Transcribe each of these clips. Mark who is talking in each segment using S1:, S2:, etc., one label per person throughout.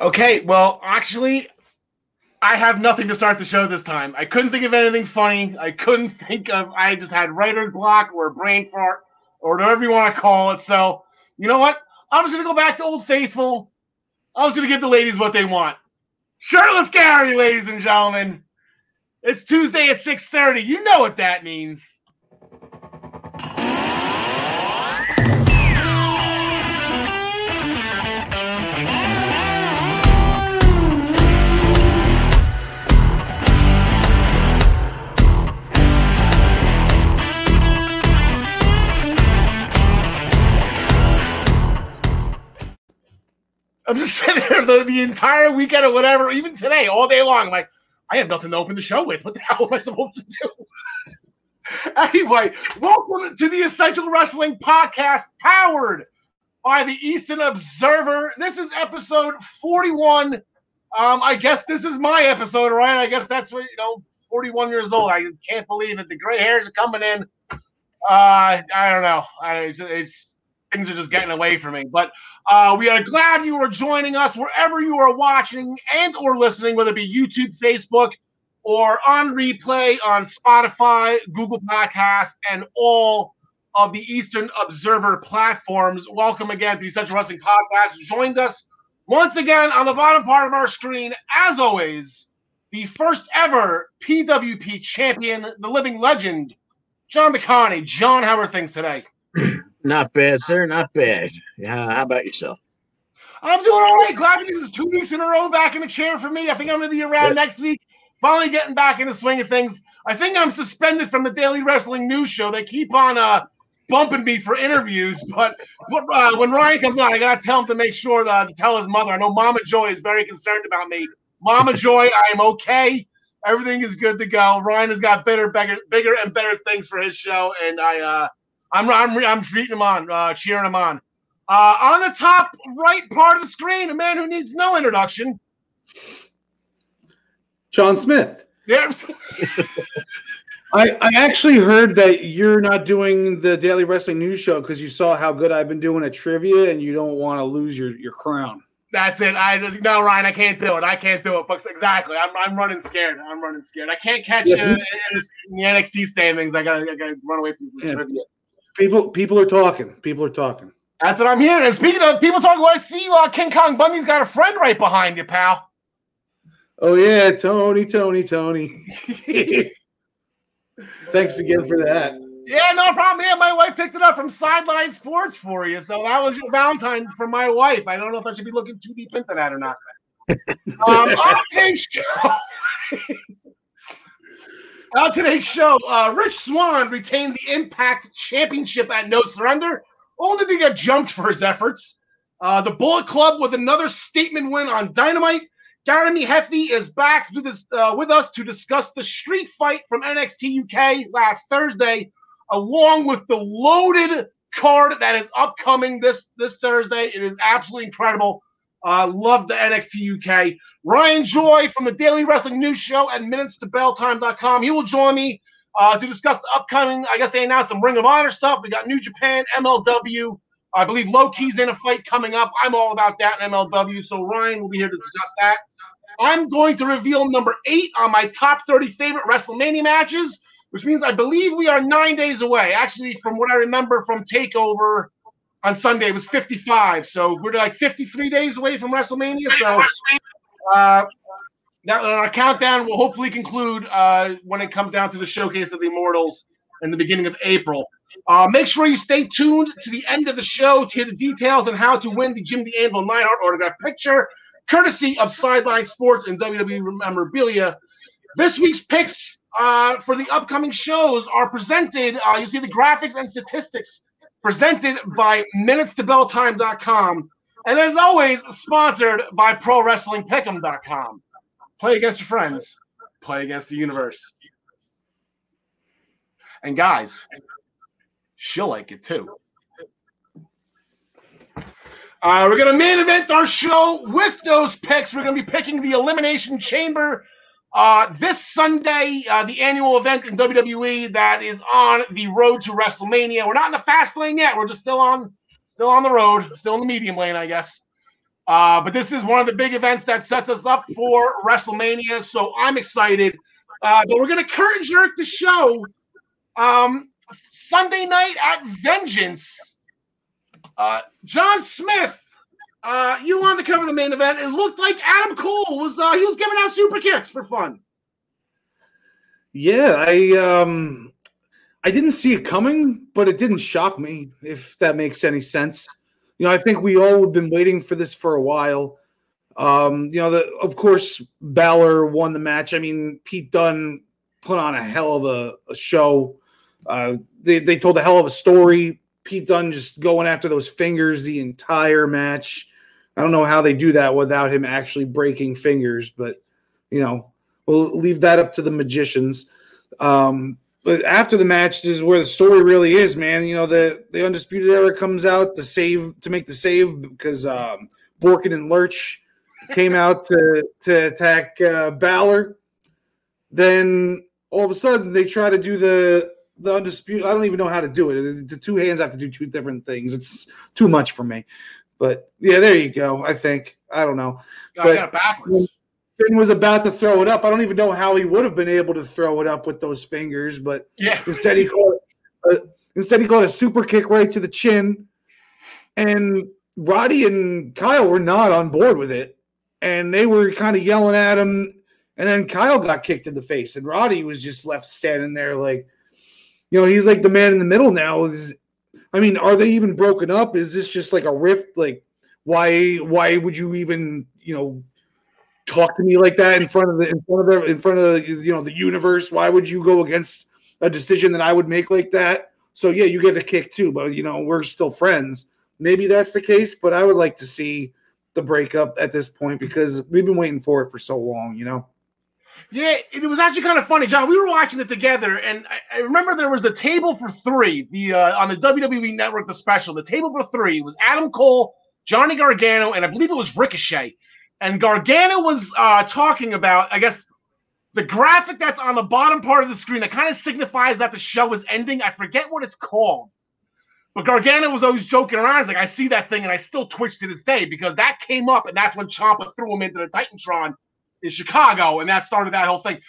S1: Okay, well, actually, I have nothing to start the show this time. I couldn't think of anything funny. I couldn't think of. I just had writer's block or brain fart or whatever you want to call it. So, you know what? I'm just gonna go back to Old Faithful. I was gonna give the ladies what they want. Shirtless Gary, ladies and gentlemen. It's Tuesday at 6:30. You know what that means. I'm just sitting there the, the entire weekend or whatever, even today, all day long. Like, I have nothing to open the show with. What the hell am I supposed to do? anyway, welcome to the Essential Wrestling Podcast, powered by the Eastern Observer. This is episode 41. Um, I guess this is my episode, right? I guess that's what you know. 41 years old. I can't believe it. The gray hairs are coming in. Uh, I don't know. I, it's, it's things are just getting away from me. But uh, we are glad you are joining us wherever you are watching and or listening, whether it be YouTube, Facebook, or on replay on Spotify, Google Podcasts, and all of the Eastern Observer platforms. Welcome again to the Essential Wrestling Podcast. Joined us once again on the bottom part of our screen, as always, the first ever PWP champion, the living legend, John DeConnie. John, how are things today?
S2: Not bad, sir. Not bad. Yeah, how about yourself?
S1: I'm doing all right. Glad this is two weeks in a row back in the chair for me. I think I'm going to be around
S2: Good.
S1: next week. Finally getting back in the swing of things. I think I'm suspended from the Daily Wrestling News Show. They keep on uh, bumping me for interviews, but, but uh, when Ryan comes on, I got to tell him to make sure to, to tell his mother. I know Mama Joy is very concerned about me. Mama Joy, I am okay. Everything is good to go. Ryan has got better, bigger, bigger and better things for his show, and I, uh, I'm, I'm, I'm treating him on, uh, cheering him on. Uh, on the top right part of the screen, a man who needs no introduction.
S3: John Smith.
S1: Yeah.
S3: I, I actually heard that you're not doing the Daily Wrestling News Show because you saw how good I've been doing at trivia and you don't want to lose your, your crown.
S1: That's it. I just no, Ryan. I can't do it. I can't do it. But exactly, I'm, I'm running scared. I'm running scared. I can't catch
S3: Yeah.
S1: you in, in the NXT standings. I gotta, I gotta run away from the
S3: Yeah.
S1: trivia.
S3: People people are talking. People are talking.
S1: That's what I'm hearing. And speaking of people talking, well, I see uh, King Kong Bundy's got a friend right behind you, pal.
S3: Oh yeah, Tony, Tony, Tony. Thanks again for that.
S1: Yeah, no problem. Yeah, my wife picked it up from Sideline Sports for you. So that was your Valentine from my wife. I don't know if I should be looking too deep into that or not. um, today's show, on today's show, uh, Rich Swann retained the Impact Championship at No Surrender, only to get jumped for his efforts. Uh, the Bullet Club with another statement win on Dynamite. Jeremy Heffy is back this, uh, with us to discuss the street fight from NXT UK last Thursday, along with the loaded card that is upcoming this this Thursday. It is absolutely incredible. Uh, love the NXT UK. Ryan Joy from the Daily Wrestling News Show at minutestobelltime.com. He will join me uh, to discuss the upcoming. I guess they announced some Ring of Honor stuff. We got New Japan, MLW. I believe Low Ki's in a fight coming up. I'm all about that in MLW. So Ryan will be here to discuss that. I'm going to reveal number eight on my top 30 favorite WrestleMania matches, which means I believe we are nine days away. Actually, from what I remember from Takeover on Sunday, it was 55. So we're like 53 days away from WrestleMania. So uh, that our countdown will hopefully conclude uh, when it comes down to the showcase of the Immortals in the beginning of April. Uh, make sure you stay tuned to the end of the show to hear the details on how to win the Jim the Anvil Neidhart autograph picture, courtesy of Sideline Sports and WWE memorabilia. This week's picks uh, for the upcoming shows are presented. Uh, you see the graphics and statistics presented by MinutesToBellTime.com, and as always, sponsored by ProWrestlingPick'em.com. Play against your friends. Play against the universe. And guys, she'll like it too. Uh, we're going to main event our show with those picks. We're going to be picking the Elimination Chamber uh, this Sunday, uh, the annual event in WWE that is on the road to WrestleMania. We're not in the fast lane yet. We're just still on, still on the road, still in the medium lane, I guess. Uh, but this is one of the big events that sets us up for WrestleMania, so I'm excited. Uh, but we're gonna curtain jerk the show. Um, Sunday night at Vengeance. Uh, John Smith, uh, you wanted to cover the main event. It looked like Adam Cole was uh, he was giving out super kicks for fun.
S3: Yeah, I um I didn't see it coming, but it didn't shock me, if that makes any sense. You know, I think we all have been waiting for this for a while. Um, you know, the, of course, Balor won the match. I mean, Pete Dunne put on a hell of a, a show. Uh, they, they told a hell of a story. Pete Dunne just going after those fingers the entire match. I don't know how they do that without him actually breaking fingers, but you know, we'll leave that up to the magicians. Um, but after the match is where the story really is, man. You know, the the undisputed era comes out to save to make the save because um, Borkin and Lurch came out to to attack uh, Balor. Then all of a sudden they try to do the the undisputed. I don't even know how to do it. The two hands have to do two different things. It's too much for me. But yeah, there you go. I think I don't know.
S1: I got it backwards.
S3: Finn was about to throw it up. I don't even know how he would have been able to throw it up with those fingers, but
S1: yeah.
S3: instead he called uh, instead he called a super kick right to the chin, and Roddy and Kyle were not on board with it, and they were kind of yelling at him. And then Kyle got kicked in the face, and Roddy was just left standing there like, you know, he's like the man in the middle now. Is I mean, are they even broken up? Is this just like a rift? Like, why why would you even you know talk to me like that in front of the in front of the in front of the, you know the universe? Why would you go against a decision that I would make like that? So yeah, you get a kick too, but you know we're still friends. Maybe that's the case, but I would like to see the breakup at this point because we've been waiting for it for so long. You know.
S1: Yeah, it was actually kind of funny, John. We were watching it together, and I, I remember there was a table for three, the uh, on the WWE Network, the special. The table for three was Adam Cole, Johnny Gargano, and I believe it was Ricochet. And Gargano was uh, talking about, I guess, the graphic that's on the bottom part of the screen that kind of signifies that the show is ending. I forget what it's called. But Gargano was always joking around. He's like, I see that thing and I still twitch to this day because that came up and that's when Ciampa threw him into the Titantron in Chicago and that started that whole thing.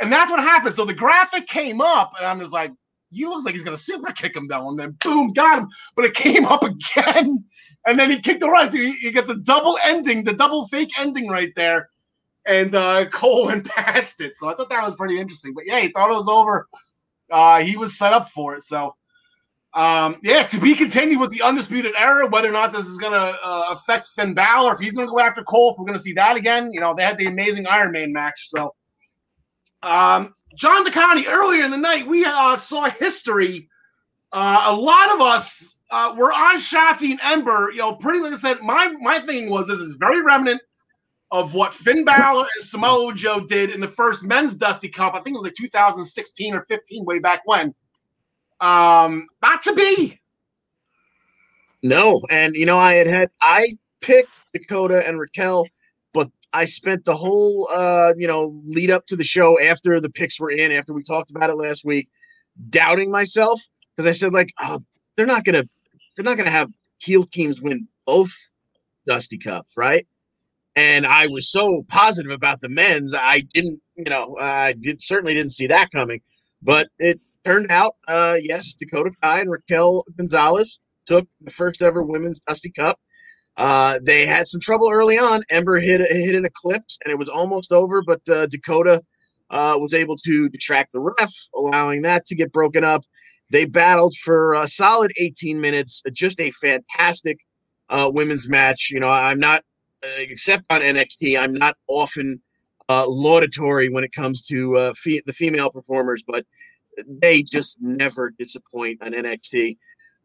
S1: And that's what happened. So the graphic came up and I'm just like, he looks like he's gonna super kick him down, and then boom, got him. But it came up again, and then he kicked the rise. You, you get the double ending, the double fake ending right there, and uh, Cole went past it. So I thought that was pretty interesting. But yeah, he thought it was over. Uh, he was set up for it. So um, yeah, to be continued with the undisputed era. Whether or not this is gonna uh, affect Finn Balor, if he's gonna go after Cole, if we're gonna see that again, you know, they had the amazing Iron Man match. So um, John DeConnie, earlier in the night, we uh, saw history. Uh, a lot of us uh, were on Shotzi and Ember. You know, pretty like I said, my my thing was this is very remnant of what Finn Balor and Samoa Joe did in the first men's Dusty Cup. I think it was like 2016 or 15, way back when. Um, not to be.
S2: No, and you know, I had had I picked Dakota and Raquel I spent the whole uh, you know lead up to the show after the picks were in, after we talked about it last week, doubting myself because I said like, oh, they're not gonna they're not gonna have heel teams win both Dusty Cups, right? And I was so positive about the men's, I didn't, you know, I did certainly didn't see that coming. But it turned out, uh, yes, Dakota Kai and Raquel Gonzalez took the first ever women's Dusty Cup. Uh, they had some trouble early on. Ember hit hit an eclipse, and it was almost over. But uh, Dakota uh, was able to distract the ref, allowing that to get broken up. They battled for a solid 18 minutes. Just a fantastic uh, women's match. You know, I'm not, uh, except on NXT, I'm not often uh, laudatory when it comes to fe- the female performers, but they just never disappoint on NXT.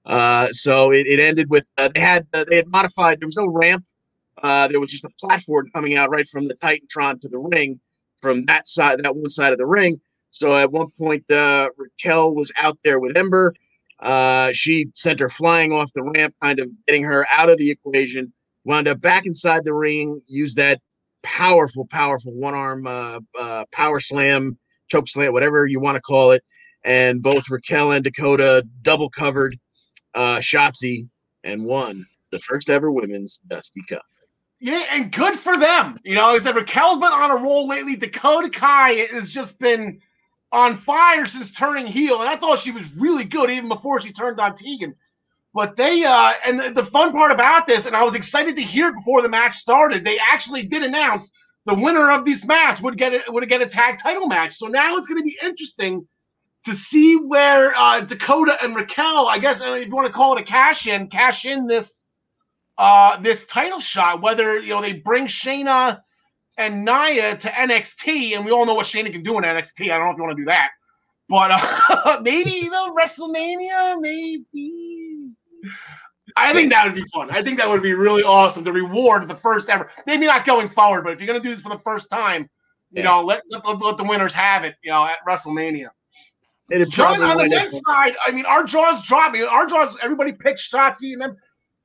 S2: Uh, so it, it ended with uh, they had uh, they had modified. There was no ramp. Uh, there was just a platform coming out right from the Titantron to the ring from that side, that one side of the ring. So at one point, uh, Raquel was out there with Ember. Uh, she sent her flying off the ramp, kind of getting her out of the equation. Wound up back inside the ring. Used that powerful, powerful one arm power slam, choke slam, whatever you want to call it. And both Raquel and Dakota double covered uh, Shotzi and won the first ever women's Dusty Cup.
S1: Yeah, and good for them. You know, like I said Raquel's been on a roll lately. Dakota Kai has just been on fire since turning heel, and I thought she was really good even before she turned on Tegan. But they uh and the, the fun part about this, and I was excited to hear it before the match started, they actually did announce the winner of this match would get it would get a tag title match. So now it's going to be interesting to see where uh, Dakota and Raquel, I guess uh, if you want to call it a cash in, cash in this uh, this title shot. Whether you know they bring Shayna and Nia to NXT, and we all know what Shayna can do in NXT. I don't know if you want to do that, but uh, maybe you know WrestleMania, maybe. I think that would be fun. I think that would be really awesome to reward the first ever. Maybe not going forward, but if you're going to do this for the first time, you yeah. know, let, let, let the winners have it. You know, at WrestleMania. John, on the men's side, I mean, our jaws dropped. I mean, our jaws. Everybody picked Shotzi and them.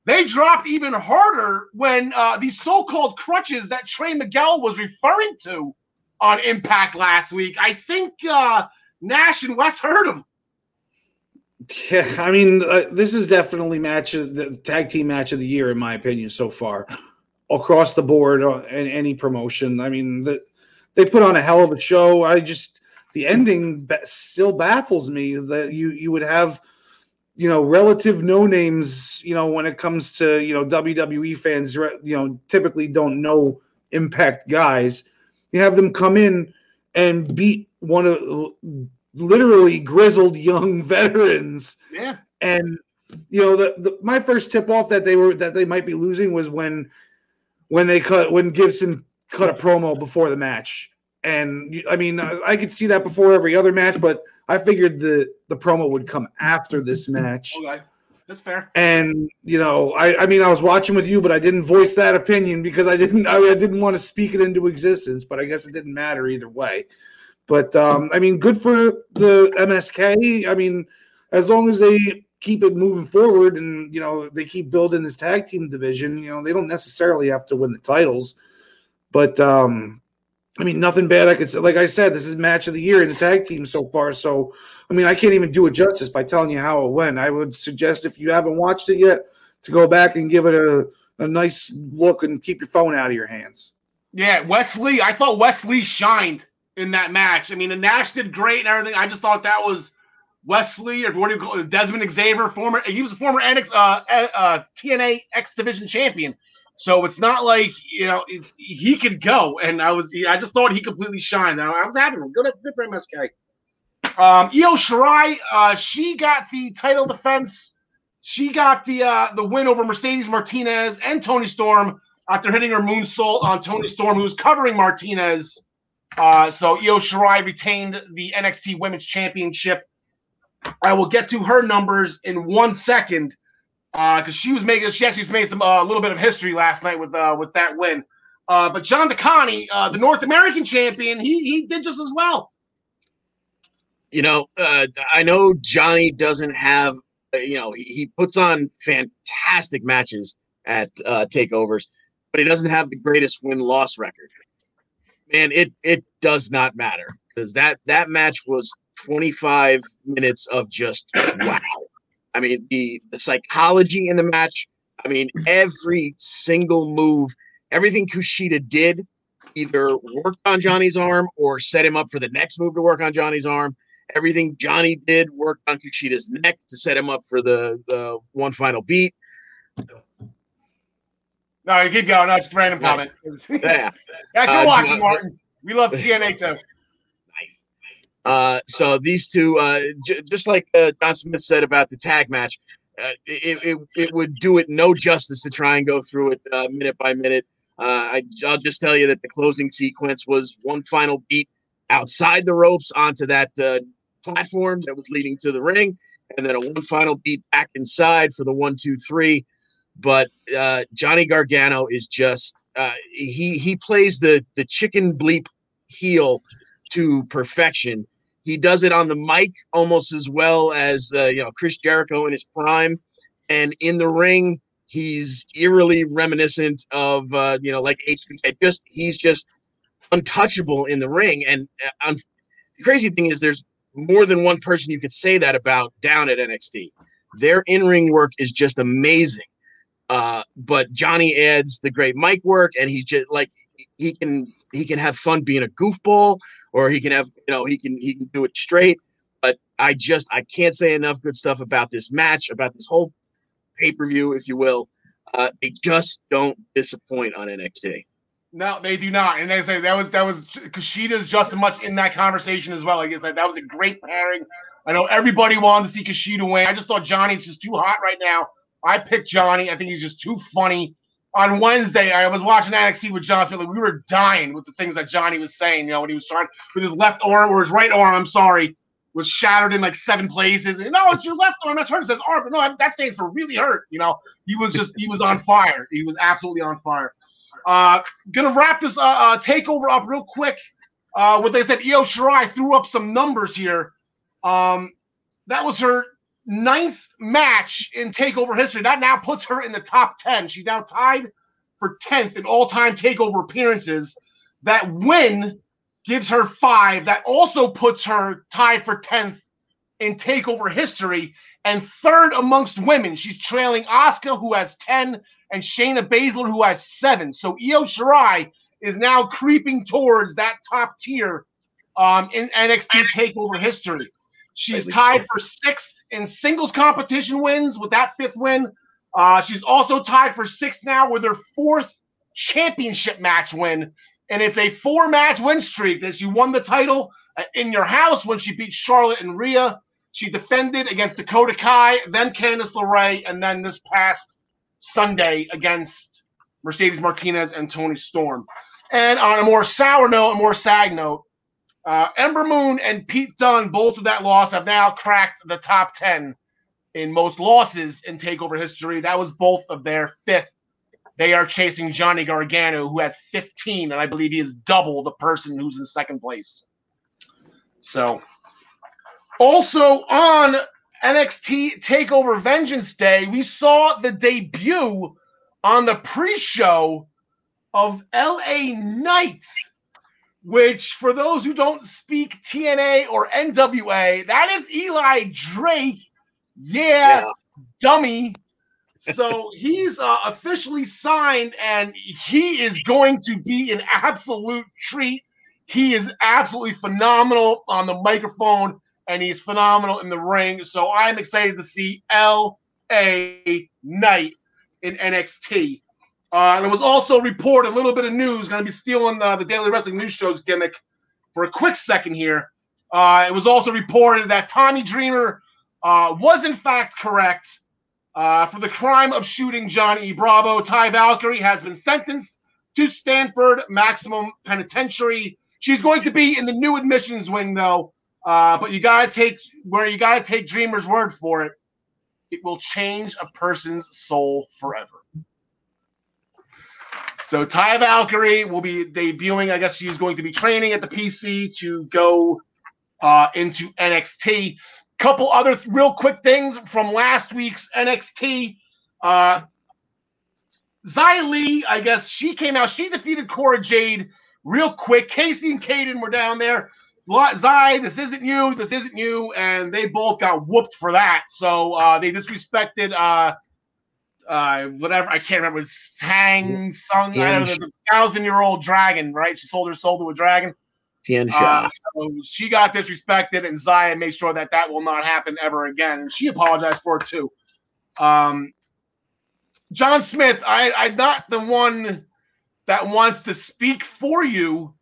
S1: They dropped even harder when uh, these so-called crutches that Trey Miguel was referring to on Impact last week. I think uh, Nash and Wes heard him.
S3: Yeah, I mean, uh, this is definitely match of the tag team match of the year in my opinion so far, across the board uh, and any promotion. I mean, the, they put on a hell of a show. I just the ending still baffles me that you you would have you know relative no names you know when it comes to you know WWE fans you know typically don't know impact guys. You have them come in and beat one of literally grizzled young veterans.
S1: Yeah.
S3: And you know the, the my first tip off that they were that they might be losing was when when they cut when Gibson cut a promo before the match and I mean, I could see that before every other match, but I figured the the promo would come after this match.
S1: Okay, that's fair.
S3: And you know, I I mean, I was watching with you, but I didn't voice that opinion because I didn't I, I didn't want to speak it into existence. But I guess it didn't matter either way. But um, I mean, good for the MSK. I mean, as long as they keep it moving forward and you know they keep building this tag team division, you know, they don't necessarily have to win the titles. But um, I mean, nothing bad I could say. Like I said, this is match of the year in the tag team so far. So, I mean, I can't even do it justice by telling you how it went. I would suggest if you haven't watched it yet, to go back and give it a, a nice look and keep your phone out of your hands.
S1: Yeah, Wesley. I thought Wesley shined in that match. I mean, the Nash did great and everything. I just thought that was Wesley or what do you call it, Desmond Xavier, former. He was a former NX, uh, uh, TNA X Division champion. So it's not like you know he could go, and I was I just thought he completely shined. I, I was happy him. Good, good for MSK. Um, Io Shirai, uh, she got the title defense. She got the uh, the win over Mercedes Martinez and Toni Storm after hitting her moonsault on Toni Storm, who was covering Martinez. Uh, so Io Shirai retained the NXT Women's Championship. I will get to her numbers in one second because uh, she was making she actually made some a uh, little bit of history last night with uh, with that win. Uh, but John DeConnie, uh, the North American champion, he he did just as well.
S2: You know, uh, I know Johnny doesn't have. You know, he, he puts on fantastic matches at uh, takeovers, but he doesn't have the greatest win loss record. Man, it it does not matter because that that match was 25 minutes of just wow I mean, the, the psychology in the match. I mean, every single move, everything Kushida did either worked on Johnny's arm or set him up for the next move to work on Johnny's arm. Everything Johnny did worked on Kushida's neck to set him up for the, the one final beat.
S1: No, you keep going. That's just random comment. yeah. That's uh, watching, Martin. We love TNA too.
S2: Uh, so these two, uh, j- just like uh, John Smith said about the tag match, uh, it, it, it would do it no justice to try and go through it uh, minute by minute. Uh, I, I'll just tell you that the closing sequence was one final beat outside the ropes onto that platform that was leading to the ring, and then a one final beat back inside for the one, two, three. But Johnny Gargano is just he he plays the the chicken bleep heel to perfection he does it on the mic almost as well as uh, you know Chris Jericho in his prime, and in the ring he's eerily reminiscent of uh, you know like HBK. Just he's just untouchable in the ring. And uh, the crazy thing is, there's more than one person you could say that about down at NXT. Their in ring work is just amazing. Uh, but Johnny adds the great mic work, and he's just like he can he can have fun being a goofball, or he can have you know he can he can do it straight. But I just I can't say enough good stuff about this match, about this whole pay per view, if you will. Uh, they just don't disappoint on NXT.
S1: No, they do not. And they say that was that was Kushida's just as much in that conversation as well. Like I said, that was a great pairing. I know everybody wanted to see Kushida win. I just thought Johnny's just too hot right now. I picked Johnny. I think he's just too funny. On Wednesday, I was watching NXT with John Smith. Like, we were dying with the things that Johnny was saying. You know, when he was trying with his left arm or his right arm. I'm sorry, was shattered in like seven places. And, no, it's your left arm that's hurt. It says arm, but no, that stands for really hurt. You know, he was just he was on fire. He was absolutely on fire. Uh, gonna wrap this uh, uh, takeover up real quick. Uh, what they said, Io Shirai threw up some numbers here. Um, that was her ninth match in takeover history. That now puts her in the top 10. She's now tied for 10th in all time takeover appearances. That win gives her five. That also puts her tied for 10th in takeover history and third amongst women. She's trailing Asuka, who has 10, and Shayna Baszler, who has seven. So Io Shirai is now creeping towards that top tier um, in NXT takeover history. She's tied for sixth in singles competition wins with that fifth win. Uh, she's also tied for sixth now with her fourth championship match win. And it's a four match win streak that she won the title in your house when she beat Charlotte and Rhea. She defended against Dakota Kai, then Candice LeRae, and then this past Sunday against Mercedes Martinez and Toni Storm. And on a more sour note, a more sad note, uh, Ember Moon and Pete Dunne, both of that loss, have now cracked the top 10 in most losses in TakeOver history. That was both of their fifth. They are chasing Johnny Gargano, who has 15, and I believe he is double the person who's in second place. So, also on NXT TakeOver Vengeance Day, we saw the debut on the pre show of LA Knight which for those who don't speak TNA or NWA, that is Eli Drake. Yeah, yeah. dummy. So he's uh, officially signed and he is going to be an absolute treat. He is absolutely phenomenal on the microphone and he's phenomenal in the ring. So I'm excited to see L.A. Knight in NXT. Uh, and it was also reported a little bit of news. Going to be stealing uh, the Daily Wrestling News Show's gimmick for a quick second here. Uh, it was also reported that Tommy Dreamer uh, was in fact correct uh, for the crime of shooting John E. Bravo. Taya Valkyrie has been sentenced to Stanford Maximum Penitentiary. She's going to be in the new admissions wing, though. Uh, but you gotta take where you gotta take Dreamer's word for it. It will change a person's soul forever. So Taya Valkyrie will be debuting. I guess she's going to be training at the PC to go uh, into NXT. Couple other th- real quick things from last week's NXT. Uh, Xia Li, I guess she came out. She defeated Cora Jade real quick. Kacy and Kayden were down there. Zai, this isn't you. This isn't you. And they both got whooped for that. So uh, they disrespected uh, uh, whatever I can't remember. Sang Sung, yeah, the thousand year old dragon, right? She sold her soul to a dragon.
S2: Tian Sha.
S1: Uh, so she got disrespected, and Xia made sure that that will not happen ever again. And she apologized for it too. Um, John Smith, I, I'm not the one that wants to speak for you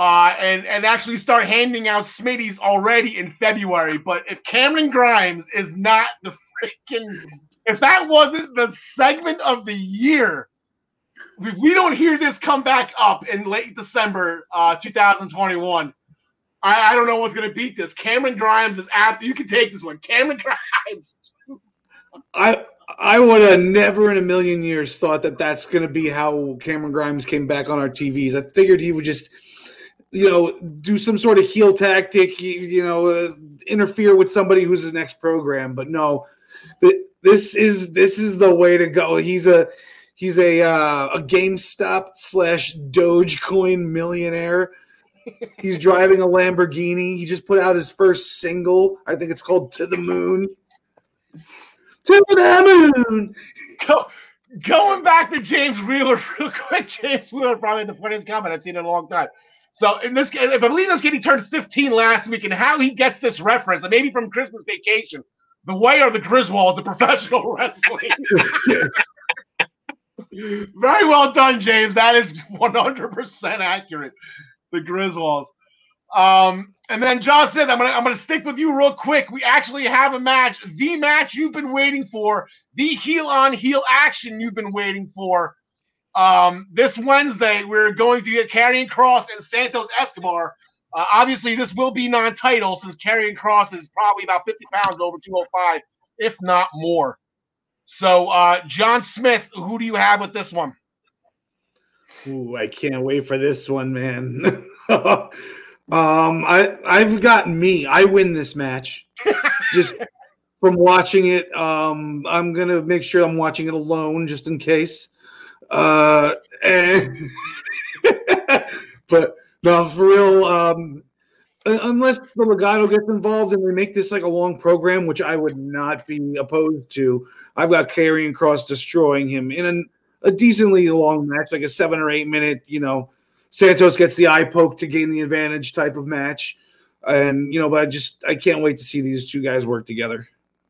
S1: uh, and and actually start handing out Smitties already in February. But if Cameron Grimes is not the freaking if that wasn't the segment of the year, if we don't hear this come back up in late December uh, 2021, I, I don't know what's going to beat this. Cameron Grimes is after. You can take this one. Cameron Grimes.
S3: I I would have never in a million years thought that that's going to be how Cameron Grimes came back on our TVs. I figured he would just, you know, do some sort of heel tactic, you, know, uh, interfere with somebody who's his next program. But no, this is this is the way to go. He's a he's a uh, a GameStop slash Dogecoin millionaire. He's driving a Lamborghini. He just put out his first single. I think it's called "To the Moon." To the moon.
S1: Go, going back to James Wheeler real quick. James Wheeler probably the funniest comment I've seen in a long time. So in this, case, if I believe this kid, he turned 15 last week, and how he gets this reference, maybe from Christmas Vacation, the way are the Griswolds of professional wrestling. Very well done, James. That is 100% accurate. The Griswolds. Um, and then John Smith, I'm gonna I'm gonna stick with you real quick. We actually have a match, the match you've been waiting for, the heel on heel action you've been waiting for. Um, this Wednesday, we're going to get Karrion Kross and Santos Escobar. Uh, obviously, this will be non-title since Karrion Kross is probably about 50 pounds over 205, if not more. So, uh, John Smith, who do you have with this one?
S3: Ooh, I can't wait for this one, man. um, I I've got me. I win this match. Just from watching it. Um, I'm gonna make sure I'm watching it alone, just in case. Uh, and but no, for real. Um, unless the Legado gets involved and they make this like a long program, which I would not be opposed to. I've got Karrion Kross destroying him in an, a decently long match, like a seven or eight minute. You know, Santos gets the eye poke to gain the advantage type of match, and you know, but I just I can't wait to see these two guys work together.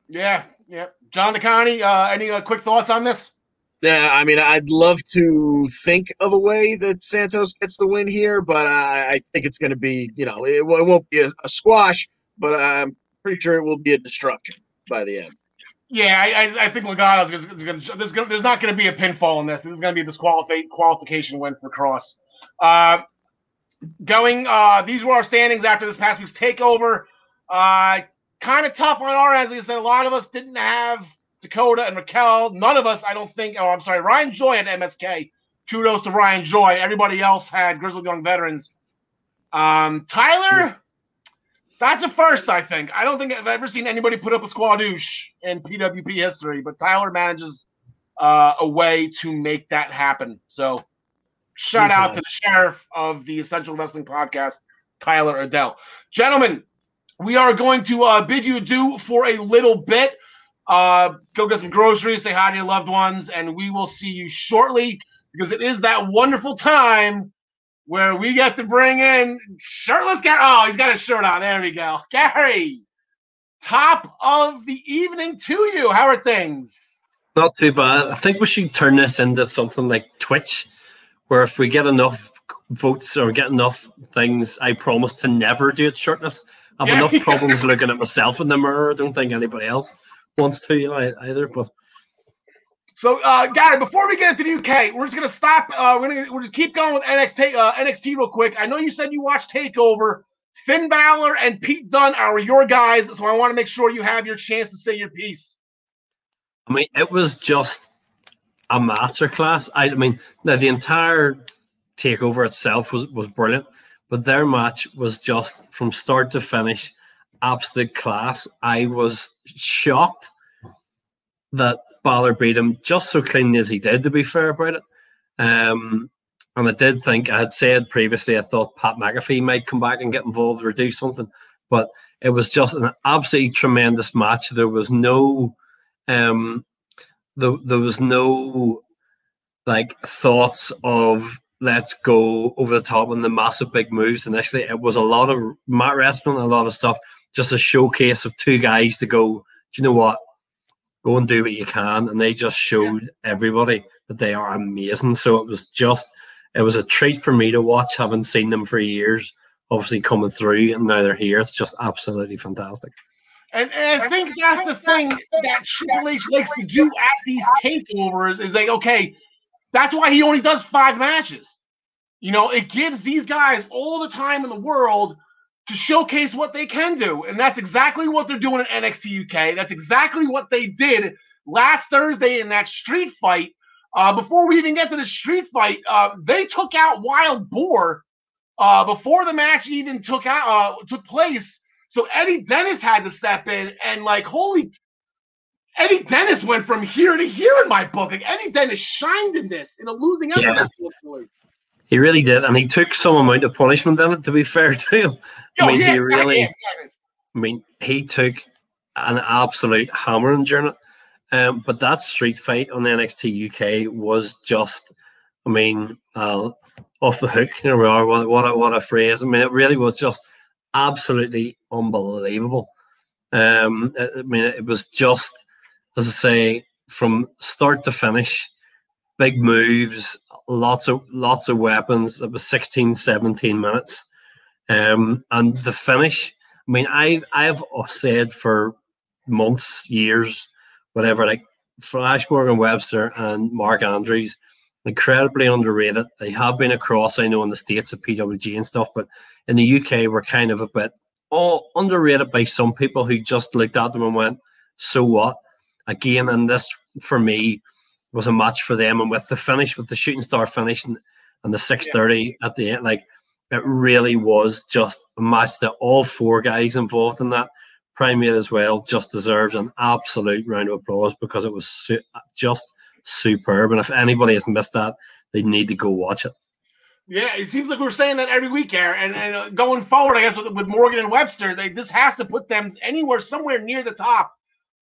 S1: Yeah, yeah. John DeConnie, uh, any uh, quick thoughts on this?
S2: Yeah, I mean, I'd love to think of a way that Santos gets the win here, but I, I think it's going to be, you know, it, it won't be a, a, squash, but I'm pretty sure it will be a destruction by the end.
S1: Yeah, I, I think Legado's going to. There's, there's not going to be a pinfall in this. This is going to be a disqualification qualification win for Kross. Uh, going, uh, these were our standings after this past week's takeover. Uh, kind of tough on our. As I said, a lot of us didn't have Dakota and Raquel. None of us, I don't think. Oh, I'm sorry, Ryan Joy at MSK. Kudos to Ryan Joy. Everybody else had Grizzled Young Veterans. Um, Tyler, that's a first, I think. I don't think I've ever seen anybody put up a squadouche in PWP history, but Tyler manages uh, a way to make that happen. So, shout out to the sheriff of the Essential Wrestling Podcast, Tyler Adele. Gentlemen, we are going to uh, bid you adieu for a little bit. Uh, go get some groceries, say hi to your loved ones, and we will see you shortly because it is that wonderful time where we get to bring in shirtless Gary. Oh, he's got his shirt on. There we go. Gary, top of the evening to you. How are things?
S4: Not too bad. I think we should turn this into something like Twitch, where if we get enough votes or get enough things, I promise to never do it shirtless. I've yeah, enough problems looking at myself in the mirror. I don't think anybody else wants to either. But
S1: so, uh, Gary, before we get into the UK, we're just gonna stop. Uh, we're gonna we're just keep going with NXT uh, NXT real quick. I know you said you watched Takeover. Finn Balor and Pete Dunne are your guys, so I want to make sure you have your chance to say your piece.
S4: I mean, it was just a masterclass. I, I mean, the, the entire takeover itself was was brilliant. But their match was just from start to finish absolute class. I was shocked that Balor beat him just so cleanly as he did, to be fair about it. Um, and I did think I had said previously I thought Pat McAfee might come back and get involved or do something, but it was just an absolutely tremendous match. There was no, um, the, there was no like thoughts of let's go over the top and the massive big moves initially. It was a lot of mat wrestling, a lot of stuff, just a showcase of two guys to go, do you know what? Go and do what you can. And they just showed yeah. everybody that they are amazing. So it was just, it was a treat for me to watch, having seen them for years, obviously coming through, and now they're here. It's just absolutely fantastic.
S1: And, and I think that's the thing that Triple H likes to do at these takeovers is like, okay, that's why he only does five matches. You know, it gives these guys all the time in the world to showcase what they can do. And that's exactly what they're doing in NXT UK. That's exactly what they did last Thursday in that street fight. Uh, before we even get to the street fight, uh, they took out Wild Boar uh, before the match even took out uh, took place. So Eddie Dennis had to step in and like, holy Eddie Dennis went from here to here in my book. Like Eddie Dennis shined in this in a losing effort. Yeah.
S4: He really did, and he took some amount of punishment in it. To be fair to him, I mean, he really. I mean, he took an absolute hammering during it. Um, but that street fight on the NXT UK was just, I mean, uh, off the hook. Here we are. What, what, a, what a phrase. I mean, it really was just absolutely unbelievable. Um, I mean, it was just, as I say, from start to finish, big moves, lots of lots of weapons. It was 16, 17 minutes. Um, and the finish, I mean, I I've said for months, years, whatever, like Flash Morgan Webster and Mark Andrews, incredibly underrated. They have been across, I know, in the States of PWG and stuff, but in the UK, we're kind of a bit all underrated by some people who just looked at them and went, so what? Again, and this for me was a match for them. And with the finish, with the shooting star finish and, and the 630 yeah. at the end, like it really was just a match that all four guys involved in that primate as well just deserves an absolute round of applause because it was su- just superb. And if anybody has missed that, they need to go watch it.
S1: Yeah, it seems like we're saying that every week, Aaron. And, and uh, going forward, I guess with, with Morgan and Webster, they, this has to put them anywhere somewhere near the top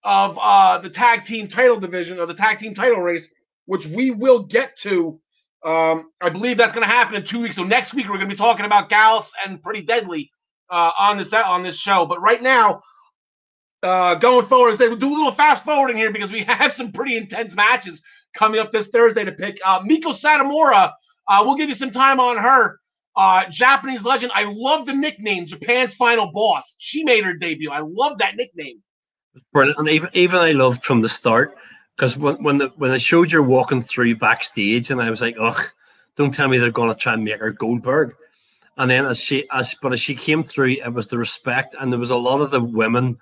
S1: of uh, the tag team title division or the tag team title race, which we will get to. Um, I believe that's going to happen in two weeks. So next week we're going to be talking about Gallus and Pretty Deadly uh, on this on this show. But right now, uh, going forward, say we'll do a little fast forwarding here because we have some pretty intense matches coming up this Thursday to pick. Uh, Meiko Satomura uh, we'll give you some time on her. Uh, Japanese legend. I love the nickname, Japan's final boss. She made her debut. I love that nickname.
S4: Brilliant. And even, even I loved from the start because when, when, the, when they showed you walking through backstage, and I was like, ugh, don't tell me they're going to try and make her Goldberg. And then as she, as but as she came through, it was the respect, and there was a lot of the women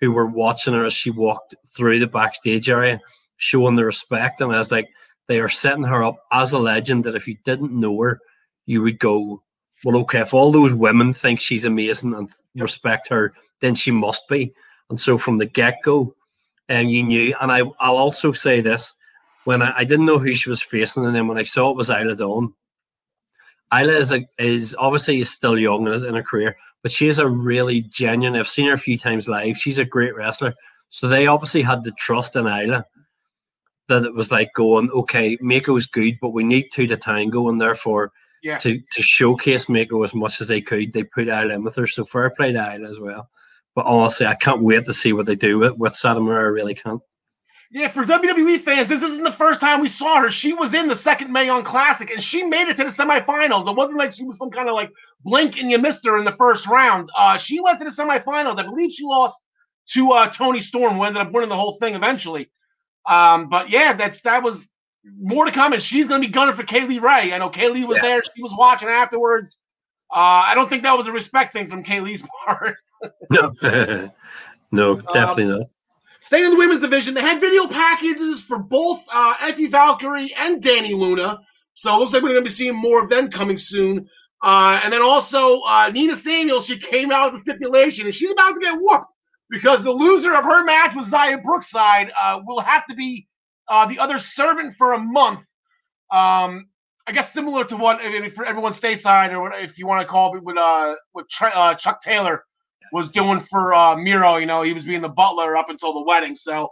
S4: who were watching her as she walked through the backstage area, showing the respect. And I was like, they are setting her up as a legend that if you didn't know her, you would go, well, okay, if all those women think she's amazing and respect her, then she must be. And so from the get go, and um, you knew. And I, I'll also say this when I, I, didn't know who she was facing, and then when I saw it was Isla Dawn. Isla is a, is obviously is still young in, in her career, but she is a really genuine. I've seen her a few times live. She's a great wrestler. So they obviously had the trust in Isla that it was like going, okay, Meiko's good, but we need two to tango, and therefore yeah. to, to showcase Meiko as much as they could, they put Isla in with her. So fair play to Isla as well. But honestly, I can't wait to see what they do with, with Satomura. I really can't.
S1: Yeah, for WWE fans, this isn't the first time we saw her. She was in the second Mae Young Classic, and she made it to the semifinals. It wasn't like she was some kind of like blink and you missed her in the first round. Uh, she went to the semifinals. I believe she lost to uh, Toni Storm, who ended up winning the whole thing eventually. Um, but yeah, that's that was more to come, and she's going to be gunning for Kay Lee Ray. I know Kay Lee was yeah. there; she was watching afterwards. Uh, I don't think that was a respect thing from Kay Lee's part.
S4: no, no, definitely um, not.
S1: Staying in the women's division, they had video packages for both uh, Aoife Valkyrie and Dani Luna. So it looks like we're going to be seeing more of them coming soon. Uh, and then also uh, Nina Samuels, she came out with a stipulation, and she's about to get whooped because the loser of her match with Xia Brookside uh, will have to be uh, the other servant for a month. Um, I guess similar to what I mean, for everyone stateside, or what, if you want to call it, what uh, what uh, Chuck Taylor was doing for uh, Miro. You know, he was being the butler up until the wedding. So,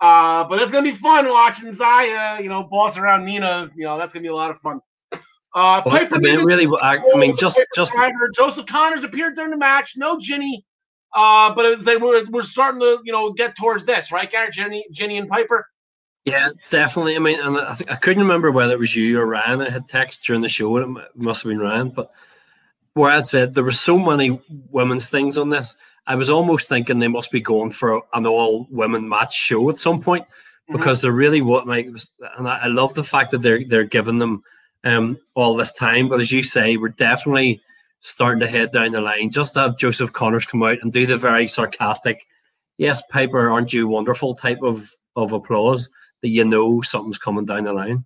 S1: uh, but it's gonna be fun watching Xia, you know, boss around Nina. You know, that's gonna be a lot of fun.
S4: Uh, well, Piper I mean, really, I, I mean, just just
S1: Joseph Connors appeared during the match. No Jinny. Uh, but like we're, we're starting to you know get towards this, right, Garrett, Jinny, Jinny and Piper.
S4: Yeah, definitely. I mean, and I, think, I couldn't remember whether it was you or Ryan that had text during the show. It must have been Ryan, but where I'd said there were so many women's things on this, I was almost thinking they must be going for an all women match show at some point mm-hmm. because they're really what like, and I, I, love the fact that they're they're giving them um all this time. But as you say, we're definitely starting to head down the line. Just to have Joseph Connors come out and do the very sarcastic, "Yes, Piper, aren't you wonderful?" type of of applause that you know something's coming down the line.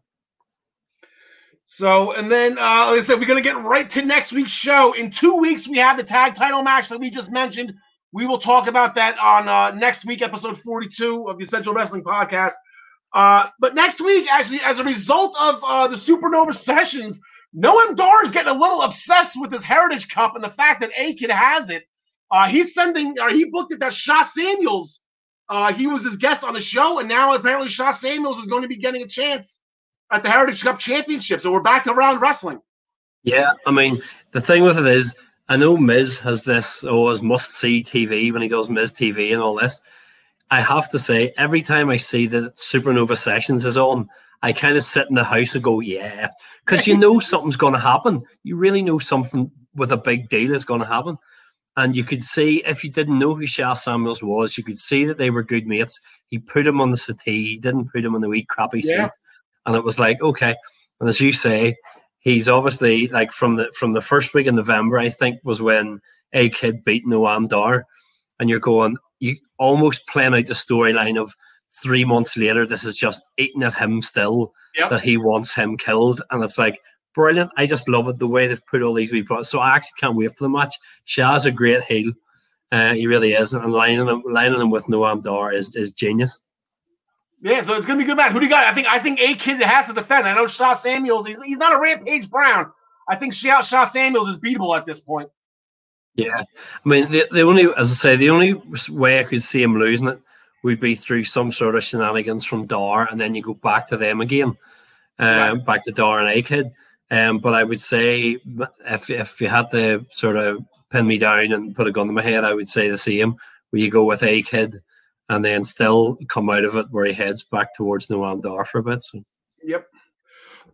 S1: So, and then, uh, like I said, we're going to get right to next week's show. In two weeks, we have the tag title match that we just mentioned. We will talk about that on uh, next week, episode 42 of the Essential Wrestling Podcast. Uh, but next week, actually, as a result of uh, the Supernova sessions, Noam Dar is getting a little obsessed with his Heritage Cup and the fact that A Kid has it. Uh, he's sending, or he booked it that Sha Samuels Uh, he was his guest on the show, and now apparently Sha Samuels is going to be getting a chance at the Heritage Cup Championship. So we're back to round wrestling.
S4: Yeah, I mean, the thing with it is, I know Miz has this, oh, as must see TV when he does Miz TV and all this. I have to say, every time I see that Supernova Sessions is on, I kind of sit in the house and go, yeah, because you know something's going to happen. You really know something with a big deal is going to happen. And you could see, if you didn't know who Sha Samuels was, you could see that they were good mates. He put him on the settee, he didn't put him on the wee crappy
S1: Yeah.
S4: seat. And it was like, okay. And as you say, he's obviously like from the from the first week in November, I think, was when A Kid beat Noam Dar. And you're going, you almost playing out the storyline of three months later, this is just eating at him still
S1: Yep.
S4: that he wants him killed. And it's like brilliant. I just love it the way they've put all these wee. So I actually can't wait for the match. Sha's a great heel. Uh, he really is. And lining him lining him with Noam Dar is, is genius.
S1: Yeah, so it's gonna be a good match. Who do you got? I think I think A Kid has to defend. I know Sha Samuels. He's, he's not a Rampage Brown. I think Sha, Sha Samuels is beatable at this point.
S4: Yeah. I mean, the, the only, as I say, the only way I could see him losing it would be through some sort of shenanigans from Dar, and then you go back to them again, uh, back to Dar and A Kid. Um, but I would say if if you had to sort of pin me down and put a gun to my head, I would say the same. Where you go with A Kid, and then still come out of it where he heads back towards Noam Dar for a bit. So
S1: Yep.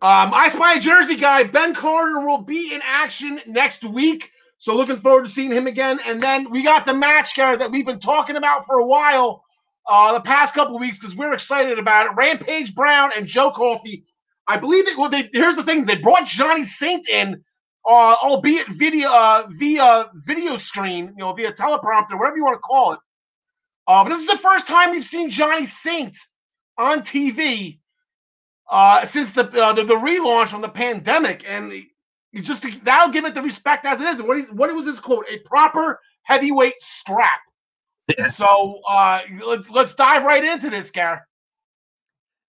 S1: Um, I Spy Jersey guy. Ben Carter will be in action next week. So looking forward to seeing him again. And then we got the match, Garrett, that we've been talking about for a while, uh, the past couple weeks, because we're excited about it. Rampage Brown and Joe Coffey. I believe that. Well, they, here's the thing: they brought Johnny Saint in, uh, albeit video uh, via video screen, you know, via teleprompter, whatever you want to call it. Uh, but this is the first time we've seen Johnny Saint on TV uh, since the, uh, the the relaunch from the pandemic, and you just that'll give it the respect as it is. And what, what was his quote? A proper heavyweight strap. So uh, let's let's dive right into this, Gar.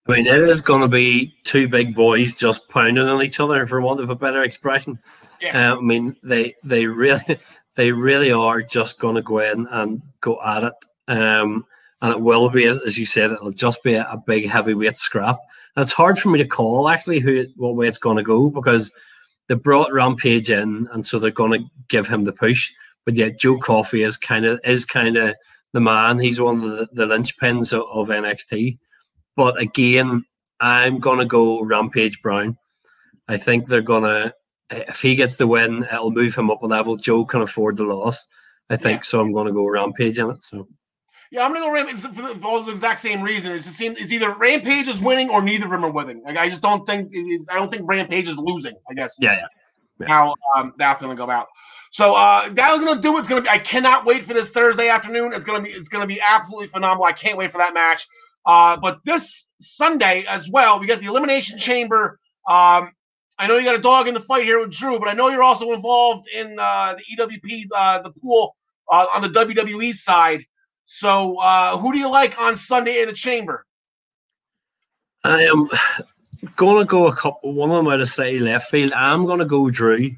S4: I mean, it is going to be two big boys just pounding on each other, for want of a better expression.
S1: Yeah.
S4: Uh, I mean, they they really they really are just going to go in and go at it. Um, and it will be, as, you said, it'll just be a, a big heavyweight scrap. And it's hard for me to call actually who what way it's going to go because they brought Rampage in, and so they're going to give him the push. But yet, Joe Coffey is kind of is kind of the man. He's one of the, the linchpins of, of NXT. But again, I'm gonna go Rampage Brown. I think they're gonna if he gets the win, it'll move him up a level. Joe can afford the loss. I think
S1: Yeah.
S4: so. I'm gonna go Rampage in it. So
S1: Yeah, I'm gonna go Rampage for the, for the exact same reason. It's the same, it's either Rampage is winning or neither of them are winning. Like I just don't think it is. I don't think Rampage is losing. I guess.
S4: Yeah, yeah. Yeah.
S1: How um, that's gonna go out. So uh, that's gonna do. it. It's gonna be. I cannot wait for this Thursday afternoon. It's gonna be. It's gonna be absolutely phenomenal. I can't wait for that match. Uh, but this Sunday as well, we got the Elimination Chamber. Um, I know you got a dog in the fight here with Drew, but I know you're also involved in uh, the EWP, uh, the pool uh, on the WWE side. So, uh, who do you like on Sunday in the Chamber?
S4: I am gonna go a couple. One of them out of city left field. I'm gonna go Drew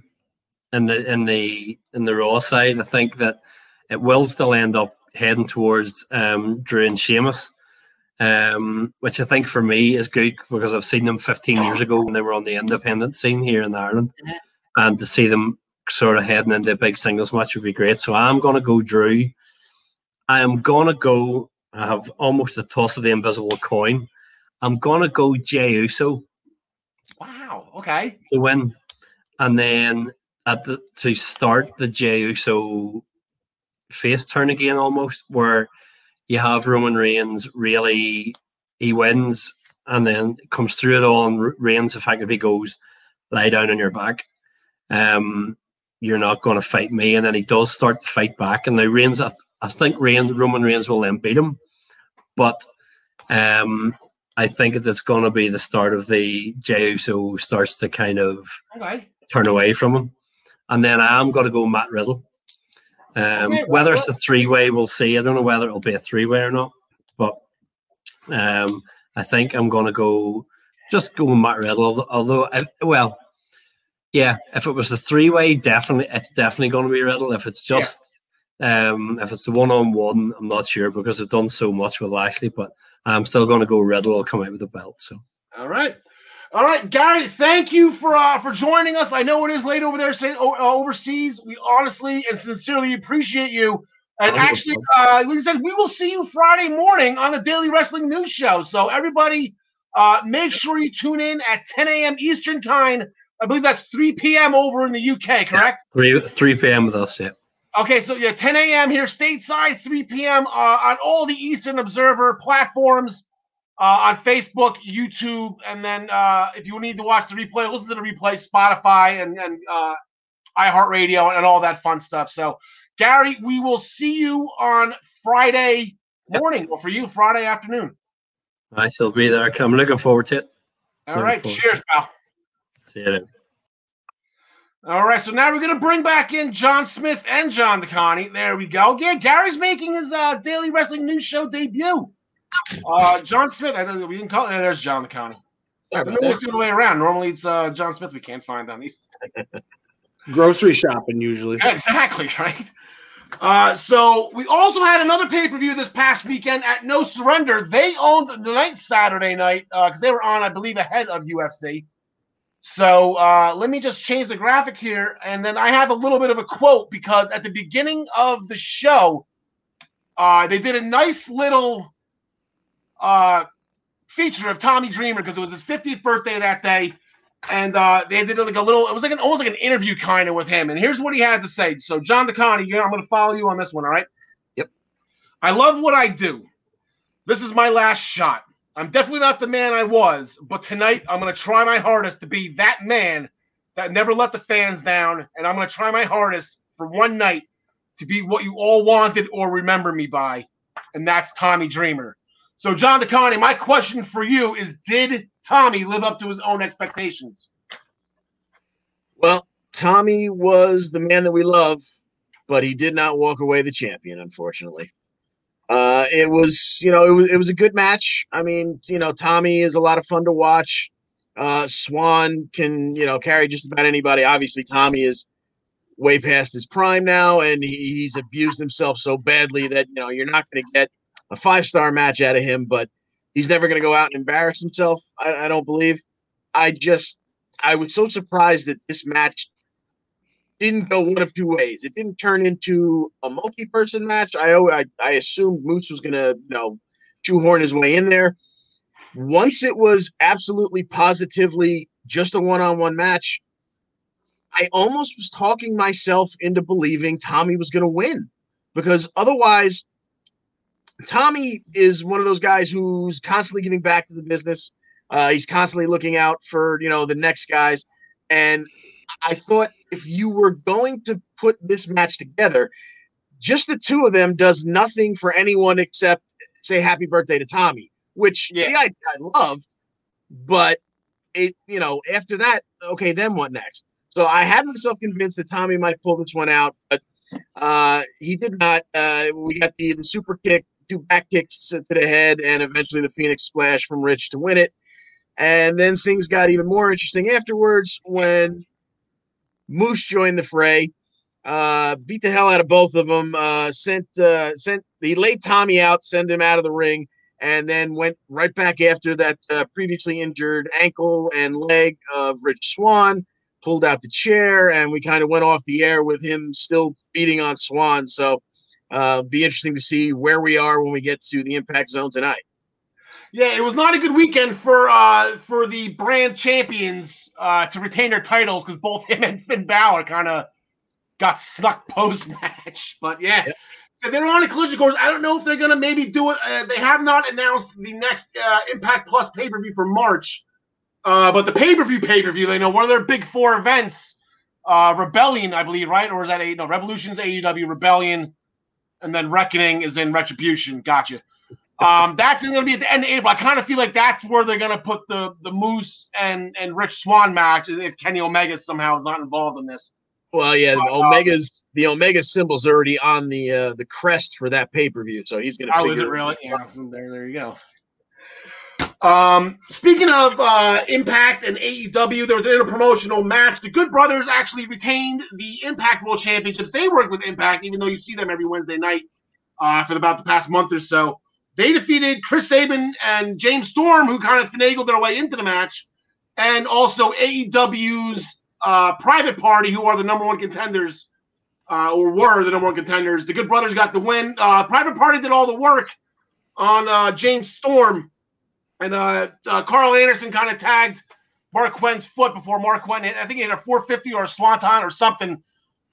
S4: in the in the in the Raw side. I think that it will still end up heading towards um, Drew and Sheamus, um, which I think for me is good because I've seen them 15 years ago when they were on the independent scene here in Ireland, and to see them sort of heading into a big singles match would be great. So I'm gonna go Drew. I am gonna go. I have almost a toss of the invisible coin. I'm gonna go Jey Uso
S1: Wow. Okay.
S4: to win, and then at the to start the Jey Uso face turn again, almost where you have Roman Reigns really he wins and then comes through it all, and Reigns effectively goes lie down on your back. Um, you're not going to fight me, and then he does start to fight back, and now Reigns, I, I think Reigns, Roman Reigns will then beat him, but um, I think it's going to be the start of the Jey Uso starts to kind of
S1: Okay.
S4: turn away from him. And then I am going to go Matt Riddle. Um,
S1: Okay,
S4: whether
S1: well-
S4: it's a three way, we'll see. I don't know whether it'll be a three way or not. But um, I think I'm going to go just go Matt Riddle. Although, I, well, yeah, if it was a three way, definitely, it's definitely going to be Riddle. If it's just Um, if it's a one on one, I'm not sure because I've done so much with Lashley, but I'm still going to go Riddle. will come out with the belt. So,
S1: all right. All right, Gary. Thank you for uh, for joining us. I know it is late over there, say, uh, overseas. We honestly and sincerely appreciate you. And actually, uh, like I said, we will see you Friday morning on the Daily Wrestling News Show. So everybody, uh, make sure you tune in at 10 a.m. Eastern Time. I believe that's 3 p.m. over in the UK, correct?
S4: Yeah, 3 3 p.m. with us, yeah.
S1: Okay, so yeah, 10 a.m. here stateside, 3 p.m. Uh, on all the Eastern Observer platforms, uh, on Facebook, YouTube, and then uh, if you need to watch the replay, listen to the replay, Spotify and and uh, iHeartRadio and all that fun stuff. So, Gary, we will see you on Friday morning, or for you, Friday afternoon.
S4: I shall be there. I'm looking forward to it.
S1: All right, cheers, pal.
S4: See you then.
S1: All right, so now we're gonna bring back in John Smith and John DeConnie. There we go. Yeah, Gary's making his uh, daily wrestling news show debut. Uh, John Smith. I know we didn't call. It. There's John DeConnie. I know it's the other way around. Normally it's uh, John Smith. We can't find on these.
S3: Grocery shopping usually.
S1: exactly right. Uh, so we also had another pay per view this past weekend at No Surrender. They owned the night Saturday night because uh, they were on, I believe, ahead of UFC. So uh, let me just change the graphic here, and then I have a little bit of a quote because at the beginning of the show, uh, they did a nice little uh, feature of Tommy Dreamer because it was his 50th birthday that day, and uh, they did like a little. It was like an almost like an interview kind of with him. And here's what he had to say. So John DeConnie, I'm going to follow you on this one. All right.
S2: Yep.
S1: I love what I do. This is my last shot. I'm definitely not the man I was, but tonight I'm going to try my hardest to be that man that never let the fans down. And I'm going to try my hardest for one night to be what you all wanted or remember me by. And that's Tommy Dreamer. So, John DeConnie, my question for you is Did Tommy live up to his own expectations?
S2: Well, Tommy was the man that we love, but he did not walk away the champion, unfortunately. Uh, it was, you know, it was it was a good match. I mean, you know, Tommy is a lot of fun to watch. Uh, Swann can, you know, carry just about anybody. Obviously, Tommy is way past his prime now, and he, he's abused himself so badly that you know you're not going to get a five star match out of him. But he's never going to go out and embarrass himself. I, I don't believe. I just I was so surprised that this match didn't go one of two ways. It didn't turn into a multi-person match. I I, I assumed Moose was gonna you know shoehorn his way in there. Once it was absolutely positively just a one-on-one match, I almost was talking myself into believing Tommy was gonna win because otherwise, Tommy is one of those guys who's constantly giving back to the business. Uh, he's constantly looking out for you know the next guys, and I thought if you were going to put this match together, just the two of them does nothing for anyone except say happy birthday to Tommy, which yeah. I, I loved, but it you know after that, okay, then what next? So I had myself convinced that Tommy might pull this one out, but uh, he did not. Uh, we got the the super kick, two back kicks to the head, and eventually the Phoenix splash from Rich to win it. And then things got even more interesting afterwards when Moose joined the fray, uh, beat the hell out of both of them. Uh, sent uh, sent he laid Tommy out, send him out of the ring, and then went right back after that uh, previously injured ankle and leg of Rich Swann, Pulled out the chair, and we kind of went off the air with him still beating on Swann. So, uh, be interesting to see where we are when we get to the Impact Zone tonight.
S1: Yeah, it was not a good weekend for uh for the brand champions uh to retain their titles because both him and Finn Balor kind of got snuck post match. But yeah, yep. so they're on a collision course. I don't know if they're gonna maybe do it. Uh, they have not announced the next uh, Impact Plus pay per view for March. Uh, but the pay per view pay per view, they know one of their big four events, uh, Rebellion, I believe, right? Or is that a no? Revolution's AEW Rebellion, and then Reckoning is in Retribution. Gotcha. Um, that's going to be at the end of April. I kind of feel like that's where they're going to put the the Moose and and Rich Swann match if Kenny Omega somehow is not involved in this.
S2: Well, yeah, the uh, Omega's the Omega symbol's already on the uh, the crest for that pay per view, so he's going to.
S1: Oh, is it really? Yeah, there, there you go. Um, speaking of uh, Impact and AEW, there was an interpromotional match. The Good Brothers actually retained the Impact World Championships. They work with Impact, even though you see them every Wednesday night uh, for about the past month or so. They defeated Chris Sabin and James Storm, who kind of finagled their way into the match, and also AEW's uh, Private Party, who are the number one contenders, uh, or were the number one contenders. The Good Brothers got the win. Uh, Private Party did all the work on uh, James Storm, and uh, uh, Karl Anderson kind of tagged Marq Quen's foot before Marq Quen hit. I think he hit a 450 or a swanton or something.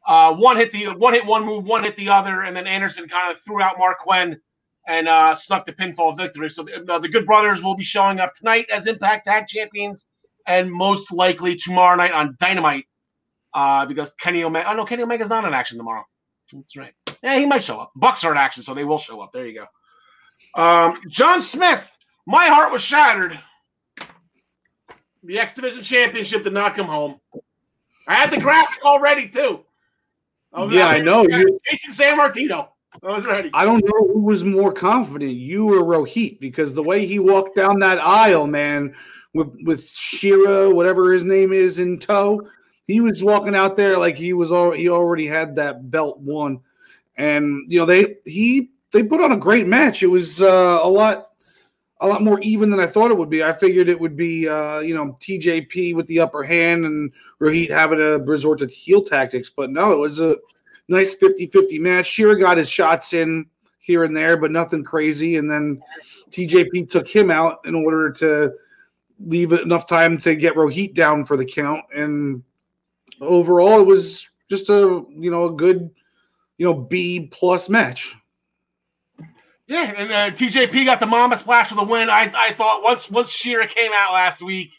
S1: Uh, one hit the one hit one move, one hit the other, and then Anderson kind of threw out Marq Quen and uh, snuck the pinfall victory. So the, the Good Brothers will be showing up tonight as Impact Tag Champions, and most likely tomorrow night on Dynamite, uh, because Kenny Omega. Oh no, Kenny Omega's not in action tomorrow. That's right. Yeah, he might show up. Bucks are in action, so they will show up. There you go. Um, John Smith, my heart was shattered. The X Division Championship did not come home. I had the graphic already too. I
S3: Yeah, I know. You-
S1: Jason San Martino. I was ready.
S3: I don't know who was more confident, you or Rohit, because the way he walked down that aisle, man, with with Shera, whatever his name is, in tow, he was walking out there like he was al- he already had that belt won, and you know they he they put on a great match. It was uh, a lot a lot more even than I thought it would be. I figured it would be uh, you know TJP with the upper hand and Rohit having to resort to heel tactics, but no, it was a nice 50-50 match. Shera got his shots in here and there, but nothing crazy. And then TJP took him out in order to leave enough time to get Rohit down for the count. And overall, it was just a you know a good you know B plus match.
S1: Yeah, and uh, TJP got the Mamba Splash for the win. I, I thought once once Shera came out last week,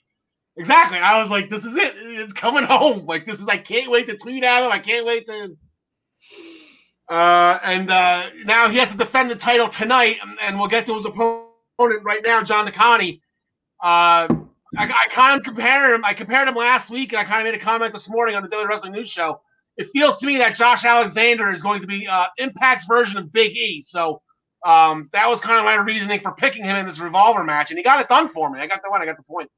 S1: exactly. I was like, this is it. It's coming home. Like this is. I can't wait to tweet at him. I can't wait to. Uh, and uh, now he has to defend the title tonight, and, and we'll get to his opponent right now, John DeConnie. Uh, I, I kind of compare him. I compared him last week, and I kind of made a comment this morning on the Daily Wrestling News Show. It feels to me that Josh Alexander is going to be uh, Impact's version of Big E. So um, that was kind of my reasoning for picking him in this revolver match, and he got it done for me. I got the one. I got the point.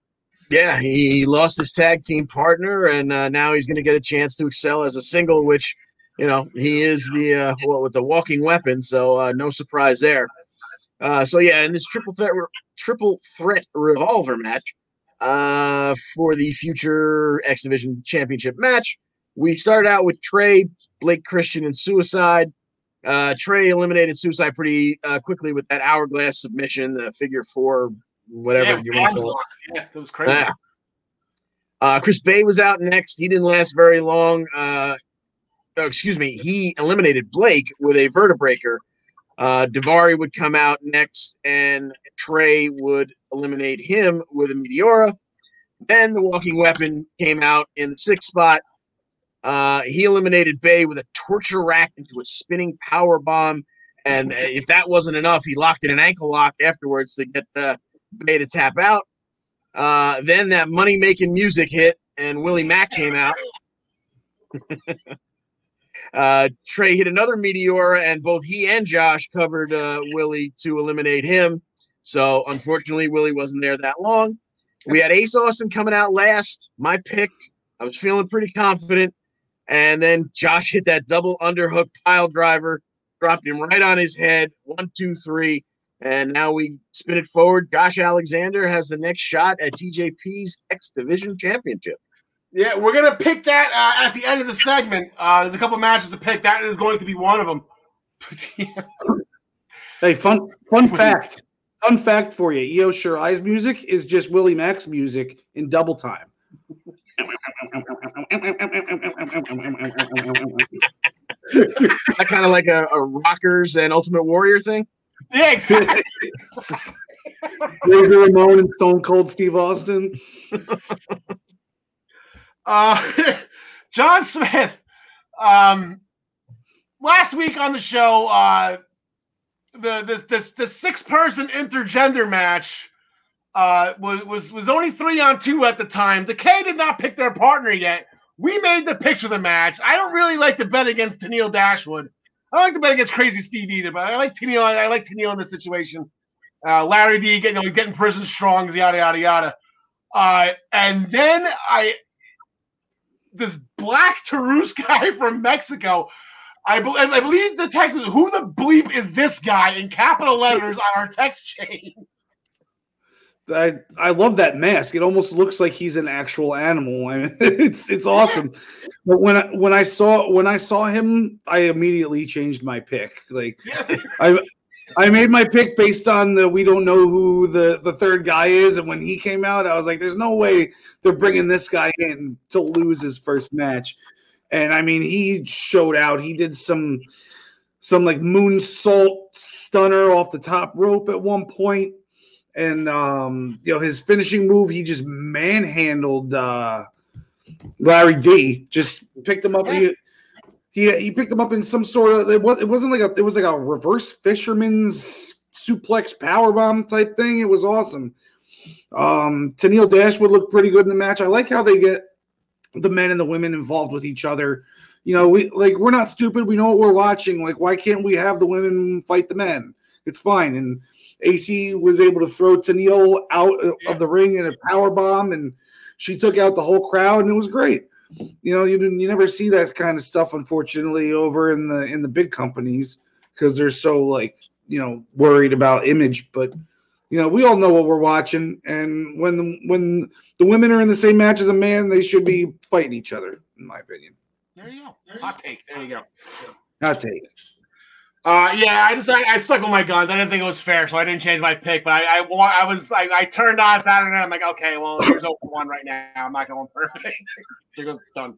S2: Yeah, he lost his tag team partner, and uh, now he's going to get a chance to excel as a single, which, you know, he is the uh, with the walking weapon, so uh, no surprise there. Uh, so yeah, in this triple threat triple threat revolver match uh, for the future X Division Championship match, we started out with Trey, Blake Christian, and Suicide. Uh, Trey eliminated Suicide pretty uh, quickly with that hourglass submission, the figure four, whatever
S1: yeah,
S2: you want to call it.
S1: Yeah, that was crazy.
S2: Yeah. Uh, Chris Bey was out next. He didn't last very long. Uh, oh, excuse me. He eliminated Blake with a vertebreaker. Uh, Daivari would come out next, and Trey would eliminate him with a Meteora. Then the Walking Weapon came out in the sixth spot. Uh, he eliminated Bey with a torture rack into a spinning power bomb. And uh, if that wasn't enough, he locked in an ankle lock afterwards to get uh, Bey to tap out. Uh, then that money making music hit, and Willie Mack came out. uh, Trey hit another meteor, and both he and Josh covered uh, Willie to eliminate him. So unfortunately, Willie wasn't there that long. We had Ace Austin coming out last. My pick. I was feeling pretty confident. And then Josh hit that double underhook pile driver, dropped him right on his head. One, two, three. And now we spin it forward. Josh Alexander has the next shot at TJP's X Division Championship.
S1: Yeah, we're gonna pick that uh, at the end of the segment. Uh, there's a couple matches to pick. That is going to be one of them.
S3: Hey, fun fun fact. Fun fact for you. Io Eyes music is just Willie Mack's music in double time.
S2: That kind of like a, a Rockers and Ultimate Warrior thing.
S1: yeah, exactly.
S3: Razor Ramon and Stone Cold Steve Austin.
S1: Uh, John Smith. Um, last week on the show, uh, the this this the six person intergender match uh, was was was only three on two at the time. Decay did not pick their partner yet. We made the picks for the match. I don't really like to bet against Tennille Dashwood. I don't like to bet against Crazy Steve either, but I like Tennille. I like Tennille in this situation Uh, Larry D getting you know, getting prison strong, yada yada yada. Uh, and then I this black Taurus guy from Mexico. I, be- I believe the text was who the bleep is this guy in capital letters on our text chain.
S3: I I love that mask. It almost looks like he's an actual animal. I mean, it's it's awesome. But when I, when I saw when I saw him, I immediately changed my pick. Like I I made my pick based on the we don't know who the the third guy is, and when he came out, I was like, "There's no way they're bringing this guy in to lose his first match." And I mean, he showed out. He did some some like moonsault stunner off the top rope at one point and um, you know his finishing move, he just manhandled uh, Larry D. Just picked him up. He, he he picked him up in some sort of it was it wasn't like a it was like a reverse fisherman's suplex power bomb type thing. It was awesome. Um, Tennille Dashwood looked pretty good in the match. I like how they get the men and the women involved with each other. You know, we like we're not stupid. We know what we're watching. Like, why can't we have the women fight the men? It's fine. And Acey was able to throw Tennille out of the ring in a power bomb, and she took out the whole crowd, and it was great. You know, you you never see that kind of stuff, unfortunately, over in the in the big companies because they're so like you know worried about image. But you know, we all know what we're watching, and when the, when the women are in the same match as a man, they should be fighting each other, in my opinion.
S1: There you go. Hot take. There you go.
S3: Hot take.
S1: Uh, yeah, I just I, I, stuck with my guns. I didn't think it was fair, so I didn't change my pick. But I I, I was I, I turned on Saturday. Night, I'm like, okay, well, here's open one right now. I'm not going perfect. You're done.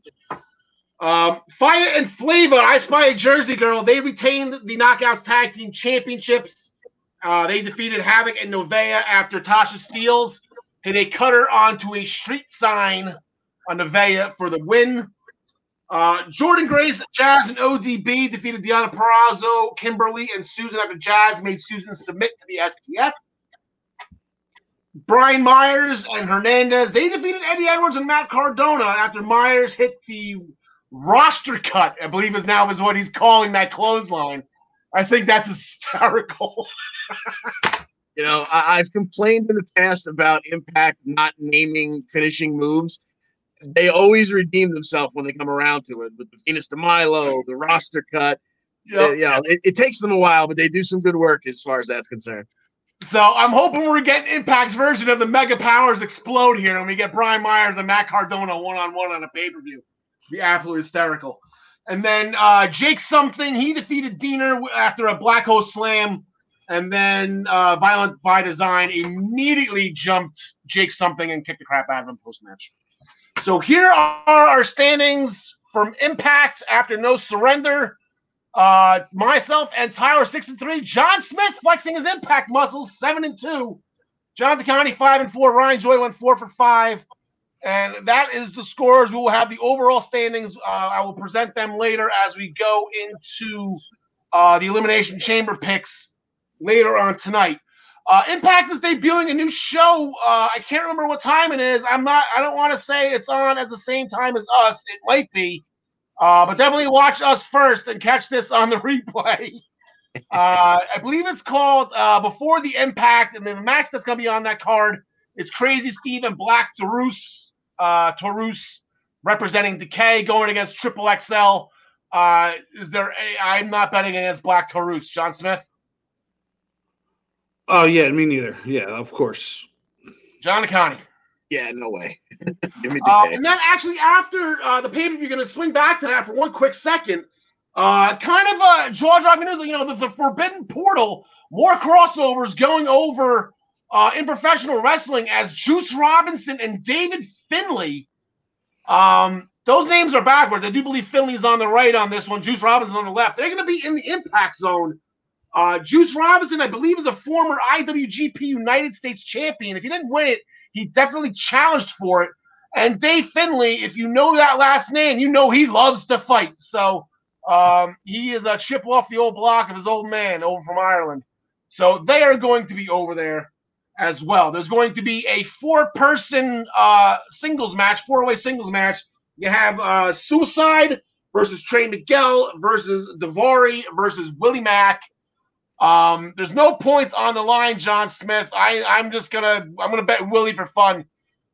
S1: Um, Fire and Flavor, I Spy a Jersey Girl. They retained the Knockouts Tag Team Championships. Uh, they defeated Havoc and Nevaeh after Tasha Steelz hit a cutter onto a street sign on Nevaeh for the win. Uh, Jordynne Grace, Jazz, and ODB defeated Deanna Purrazzo, Kimber Lee, and Susan after Jazz made Susan submit to the STF. Brian Myers and Hernandez, they defeated Eddie Edwards and Matt Cardona after Myers hit the roster cut, I believe is now is what he's calling that clothesline. I think that's hysterical.
S2: you know, I, have complained in the past about Impact not naming finishing moves they always redeem themselves when they come around to it with the Venus de Milo, the roster cut. Yep. Uh, you know, it, it, takes them a while, but they do some good work as far as that's concerned.
S1: So I'm hoping we're getting Impact's version of the Mega Powers explode here, and we get Brian Myers and Matt Cardona one on one on a pay per view. Be absolutely hysterical. And then uh, Jake something he defeated Deaner after a Black Hole Slam, and then uh, Violent by Design immediately jumped Jake something and kicked the crap out of him post match. So here are our standings from Impact after no surrender. Uh, myself and Tyler six and three. John Smith flexing his impact muscles seven and two. John DeConnie five and four. Ryan Joy went four for five. And that is the scores. We will have the overall standings. Uh, I will present them later as we go into uh, the Elimination Chamber picks later on tonight. Uh, Impact is debuting a new show. Uh, I can't remember what time it is. I'm not. I don't want to say it's on at the same time as us. It might be, uh, but definitely watch us first and catch this on the replay. Uh, I believe it's called uh, Before the Impact, and the match that's going to be on that card is Crazy Steve and Black Taurus. Uh, Taurus representing Decay going against Triple XL. Is there? A, I'm not betting against Black Taurus. John Smith.
S3: Oh yeah, me neither. Yeah, of course.
S1: John Connie.
S2: Yeah, no way.
S1: Give me uh, and then actually after uh, the pay per view, going to swing back to that for one quick second. Uh, kind of a jaw dropping news. You know, the, the Forbidden Portal, more crossovers going over uh, in professional wrestling as Juice Robinson and David Finlay. Um, those names are backwards. I do believe Finlay's on the right on this one. Juice Robinson on the left. They're going to be in the Impact Zone uh, Juice Robinson, I believe, is a former IWGP United States champion. If he didn't win it, he definitely challenged for it. And Dave Finlay, if you know that last name, you know he loves to fight. So um, he is a chip off the old block of his old man over from Ireland. So they are going to be over there as well. There's going to be a four-person uh, singles match, four-way singles match. You have uh, Suicide versus Trey Miguel versus Daivari versus Willie Mack Um, there's no points on the line, John Smith. I, I'm just gonna I'm gonna bet Willie for fun.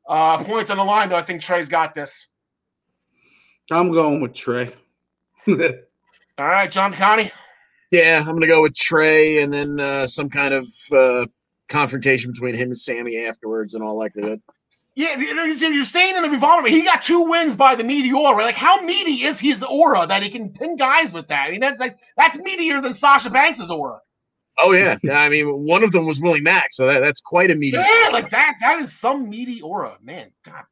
S1: Uh, points on the line, though. I think Trey's got this.
S3: I'm going with Trey.
S1: All right, John Connie.
S2: Yeah, I'm gonna go with Trey, and then uh, some kind of uh, confrontation between him and Sammy afterwards, and all likelihood.
S1: Yeah, you're saying in the revolver, he got two wins by the meteor. Like, how meaty is his aura that he can pin guys with that? I mean, that's like that's meatier than Sasha Banks's aura.
S2: Oh yeah, I mean, one of them was Willie Mack, so that, that's quite a meaty.
S1: Yeah, like that. That is some meaty aura, man. God.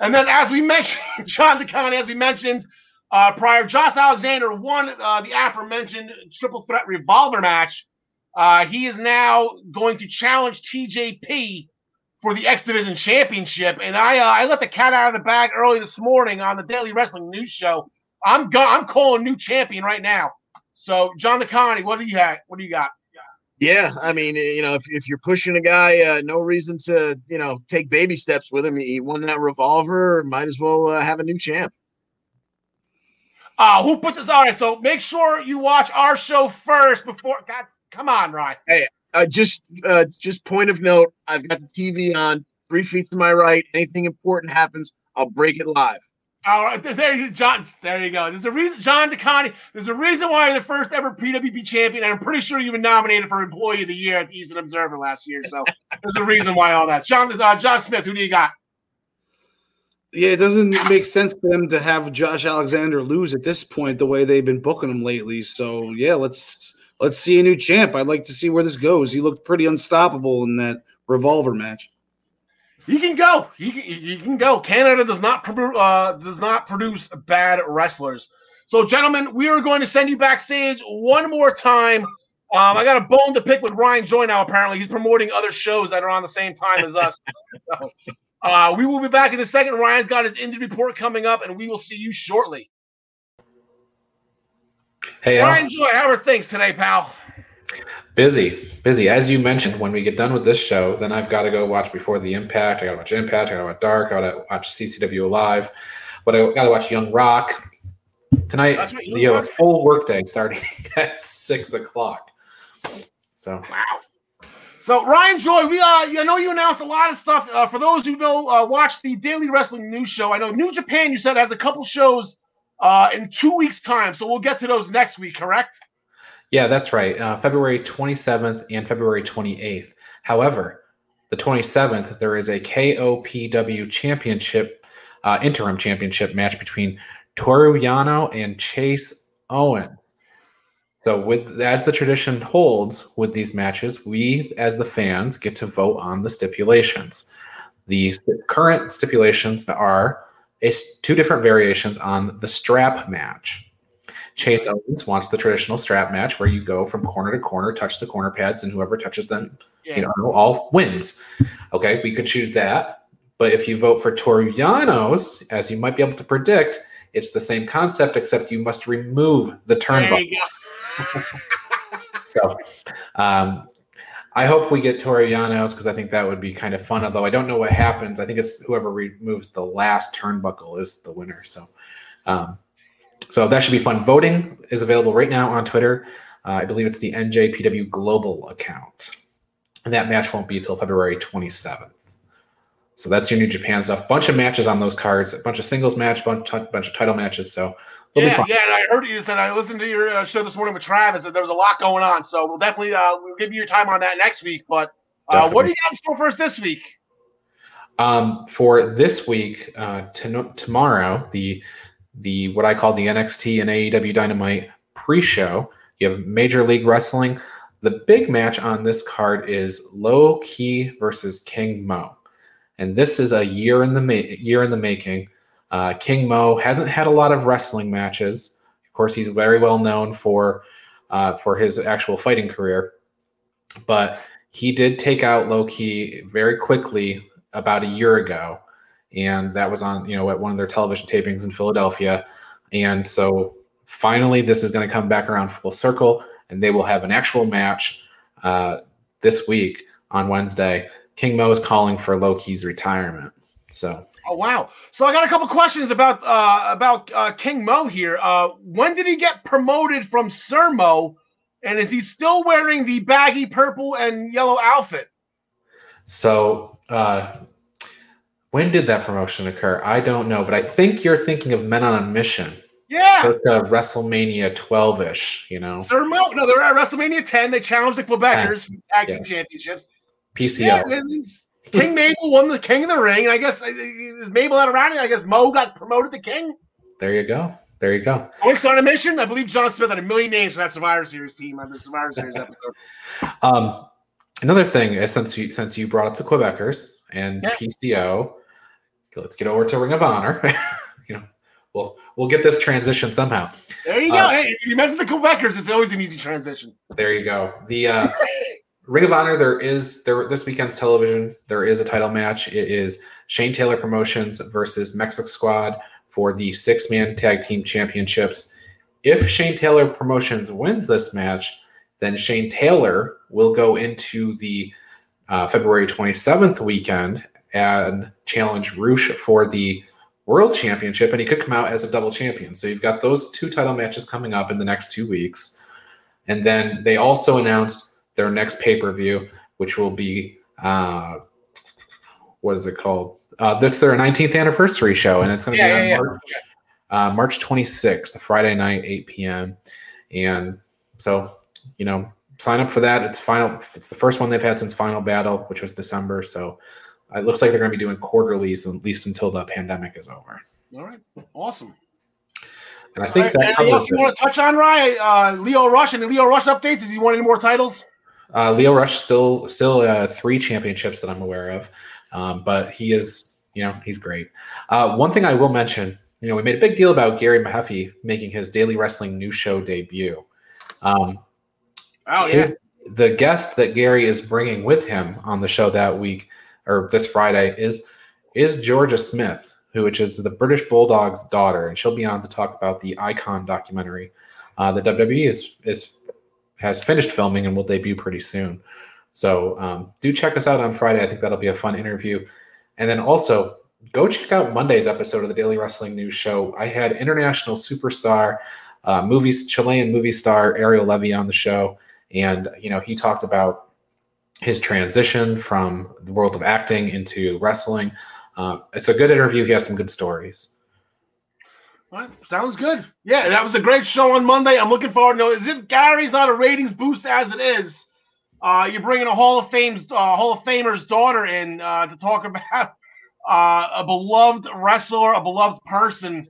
S1: And then, as we mentioned, John DeCon, as we mentioned uh, prior, Josh Alexander won uh, the aforementioned triple threat revolver match. Uh, he is now going to challenge TJP for the X Division Championship. And I uh, I let the cat out of the bag early this morning on the Daily Wrestling News Show. I'm go- I'm calling new champion right now. So John DeConnie, what do you have? What do you got?
S2: Yeah, I mean, you know, if, if you're pushing a guy, uh, no reason to, you know, take baby steps with him. He won that revolver. Might as well uh, have a new champ.
S1: Uh, who put this? All right, so make sure you watch our show first before. God, come on, Ryan.
S2: Hey, uh, just uh, just point of note, I've got the TV on three feet to my right. Anything important happens, I'll break it live.
S1: All right, there you John. There you go. There's a reason, John DeConnie. There's a reason why you're the first ever PWP champion, and I'm pretty sure you've been nominated for Employee of the Year at the Eastern Observer last year. So there's a reason why all that. John, uh, John Smith, who do you got?
S3: Yeah, it doesn't make sense for them to have Josh Alexander lose at this point the way they've been booking him lately. So yeah, let's let's see a new champ. I'd like to see where this goes. He looked pretty unstoppable in that revolver match.
S1: He can go. He can, he can go. Canada does not uh, does not produce bad wrestlers. So, gentlemen, we are going to send you backstage one more time. Um, I got a bone to pick with Ryan Joy now. Apparently, he's promoting other shows that are on the same time as us. so, uh, we will be back in a second. Ryan's got his injury report coming up, and we will see you shortly.
S5: Hey,
S1: Ryan Joy, how are things today, pal?
S5: Busy, busy. As you mentioned, when we get done with this show, then I've got to go watch Before the Impact. I got to watch Impact. I got to watch Dark. I got to watch CCW Live. But I got to watch Young Rock tonight. You have a full workday starting at six o'clock. So
S1: wow. So Ryan Joy, we uh, I know you announced a lot of stuff. Uh, for those who know, uh, watch the Daily Wrestling News Show. I know New Japan. You said has a couple shows uh, in two weeks' time, so we'll get to those next week. Correct?
S5: Yeah, that's right. Uh, February 27th and February 28th. However, the 27th, there is a KOPW championship, uh, interim championship match between Toru Yano and Chase Owens. So, with as the tradition holds with these matches, we as the fans get to vote on the stipulations. The current stipulations are a, two different variations on the strap match. Chase Owens wants the traditional strap match where you go from corner to corner, touch the corner pads, and whoever touches them, yeah. you know, all wins. Okay, we could choose that. But if you vote for Toru Yano's, as you might be able to predict, it's the same concept, except you must remove the turnbuckle. so, um, I hope we get Toru Yano's because I think that would be kind of fun. Although I don't know what happens. I think it's whoever removes the last turnbuckle is the winner. So, um, so that should be fun. Voting is available right now on Twitter. Uh, I believe it's the NJPW Global account. And that match won't be until February 27th. So that's your New Japan stuff. Bunch of matches on those cards, a bunch of singles match, bunch, bunch of title matches. So
S1: yeah, yeah. And I heard you said I listened to your uh, show this morning with Travis that there was a lot going on. So we'll definitely uh, we'll give you your time on that next week. But uh, what do you got for us this week?
S5: Um, for this week, uh, t- tomorrow, the the what I call the NXT and AEW Dynamite pre-show. You have Major League Wrestling. The big match on this card is Low Ki versus King Mo, and this is a year in the ma- year in the making. Uh, King Mo hasn't had a lot of wrestling matches. Of course, he's very well known for uh, for his actual fighting career, but he did take out Low Ki very quickly about a year ago and that was on you know at one of their television tapings in Philadelphia. And so finally, this is going to come back around full circle, and they will have an actual match uh, this week on Wednesday. King Mo is calling for Low Ki's retirement. So.
S1: Oh wow! So I got a couple questions about uh, about uh, King Mo here. Uh, when did he get promoted from Sir Mo And is he still wearing the baggy purple and yellow outfit?
S5: So, uh, when did that promotion occur? I don't know, but I think you're thinking of Men on a Mission.
S1: Yeah.
S5: Circa WrestleMania 12 ish, you know,
S1: Sir Mo, no, they're at WrestleMania 10. They challenged the Quebecers for tag team
S5: Yeah.
S1: championships.
S5: PCO.
S1: Yeah, King Mabel won the King of the Ring, and I guess uh, is Mabel out around it? I guess Mo got promoted to King.
S5: There you go. There you go.
S1: Oinks on a mission. I believe John Smith had a million names for that Survivor Series team on the Survivor Series episode.
S5: Um, another thing is since you since you brought up the Quebecers and
S1: Yeah.
S5: PCO, let's get over to Ring of Honor. you know, we'll we'll get this transition somehow.
S1: There you go.
S5: Uh,
S1: hey, you mentioned the Quebecers. It's always an easy transition.
S5: There you go. The uh, Ring of Honor, there is there this weekend's television. There is a title match. It is Shane Taylor Promotions versus Mexico Squad for the six man tag team championships. If Shane Taylor Promotions wins this match, then Shane Taylor will go into the uh, February 27th weekend and challenge Rush for the World Championship, and he could come out as a double champion. So you've got those two title matches coming up in the next two weeks. And then they also announced their next pay per view, which will be uh, what is it called? Uh, this is their 19th anniversary show, and it's going to
S1: Yeah,
S5: be
S1: yeah,
S5: on
S1: yeah.
S5: March, uh, March 26th, Friday night, 8 p.m. And so, you know, sign up for that. It's final. It's the first one they've had since Final Battle, which was December. So it looks like they're going to be doing quarterlies at least until the pandemic is over.
S1: All right. Awesome.
S5: And I think
S1: right,
S5: that
S1: anything else you
S5: it.
S1: want to touch on, Ryan? Uh, Leo Rush and Leo Rush updates. Does he want any more titles?
S5: Uh, Leo Rush still still uh, three championships that I'm aware of, um, but he is you know he's great. Uh, one thing I will mention, you know, we made a big deal about Gary Mahaffey making his Daily Wrestling New Show debut. Um,
S1: Oh yeah.
S5: his- the guest that Gary is bringing with him on the show that week or this Friday is is Georgia Smith, who which is the British Bulldog's daughter, and she'll be on to talk about the Icon documentary. Uh, the WWE is is has finished filming and will debut pretty soon. So um, do check us out on Friday. I think that'll be a fun interview. And then also go check out Monday's episode of the Daily Wrestling News Show. I had international superstar, uh, movies Chilean movie star Ariel Levy on the show, and you know he talked about his transition from the world of acting into wrestling. Um, it's a good interview. He has some good stories.
S1: Right, sounds good. Yeah, that was a great show on Monday. I'm looking forward to as if Gary's not a ratings boost as it is. Uh, you're bringing a Hall of Fame's uh, Hall of Famer's daughter in uh, to talk about uh, a beloved wrestler, a beloved person,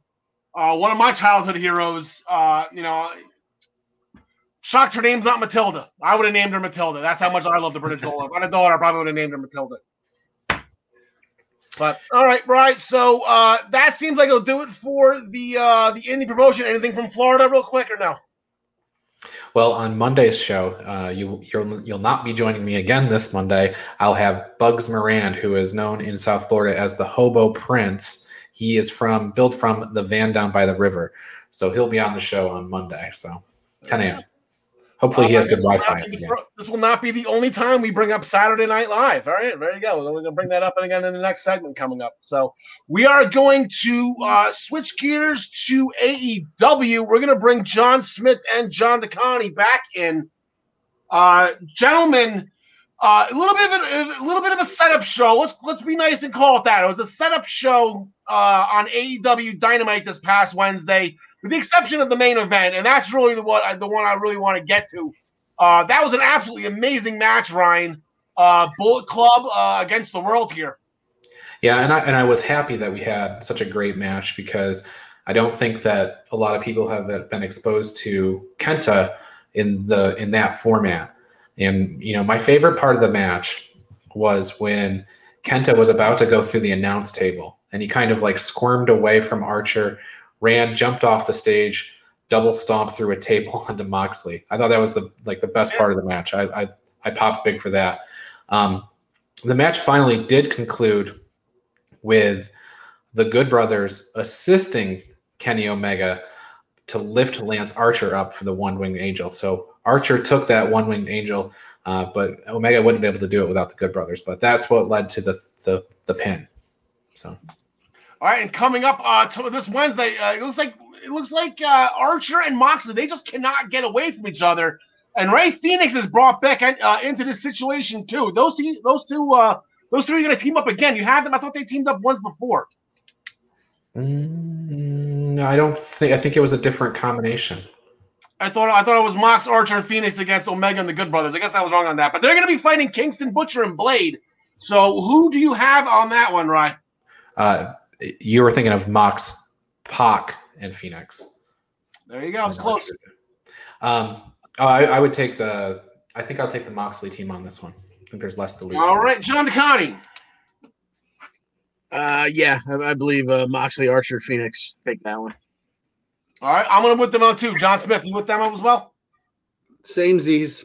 S1: uh, one of my childhood heroes. Uh, you know, shocked her name's not Matilda. I would have named her Matilda. That's how much I love the British Bulldog. If I had a daughter, I probably would have named her Matilda. But all right, right. So uh, that seems like it'll do it for the uh, the indie promotion. Anything from Florida, real quick, or no?
S5: Well, on Monday's show, uh, you you'll you'll not be joining me again this Monday. I'll have Bugs Moran, who is known in South Florida as the Hobo Prince. He is from built from the van down by the river, so he'll be on the show on Monday. So 10 a.m. Hopefully, he has good
S1: this will
S5: Wi-Fi.
S1: not be the This will not be the only time we bring up Saturday Night Live. All right, there you go. We're going to bring that up again in the next segment coming up. So we are going to uh, switch gears to AEW. We're going to bring John Smith and John DeConnie back in. Uh, gentlemen, uh, a little bit of a, a little bit of a setup show. Let's let's be nice and call it that. It was a setup show uh, on AEW Dynamite this past Wednesday with the exception of the main event, and that's really the what the one I really want to get to. Uh, that was an absolutely amazing match, Ryan. Uh, Bullet Club uh, against the world here.
S5: Yeah, and I and I was happy that we had such a great match because I don't think that a lot of people have been exposed to Kenta in the in that format. And you know, my favorite part of the match was when Kenta was about to go through the announce table and he kind of like squirmed away from Archer, ran, jumped off the stage, double stomped through a table onto Moxley. I thought that was the like the best part of the match. I I, I popped big for that. Um, the match finally did conclude with the Good Brothers assisting Kenny Omega to lift Lance Archer up for the one winged angel. So Archer took that one winged angel, uh, but Omega wouldn't be able to do it without the Good Brothers. But that's what led to the the, the pin. So
S1: All right, and coming up uh, to this Wednesday, uh, it looks like it looks like uh, Archer and Moxley they just cannot get away from each other. and Rey Fénix is brought back uh, into this situation too. Those two, those two, uh, those three are going to team up again. You have them. I thought they teamed up once before.
S5: Mm, I don't think. I think it was a different combination.
S1: I thought I thought it was Mox Archer and Fénix against Omega and the Good Brothers. I guess I was wrong on that. But they're going to be fighting Kingston Butcher and Blade. So who do you have on that one, Ryan?
S5: Uh, you were thinking of Mox, Pac, and Fénix.
S1: There you go. I was close.
S5: Um, oh, I, I, would take the. I think I'll take the Moxley team on this one. I think there's less to lose.
S1: All right, John DeConnie.
S2: Uh, yeah, I, I believe uh, Moxley, Archer, Fénix take that one.
S1: All right, I'm gonna put them on too. John Smith, you with them as well?
S3: Same Z's.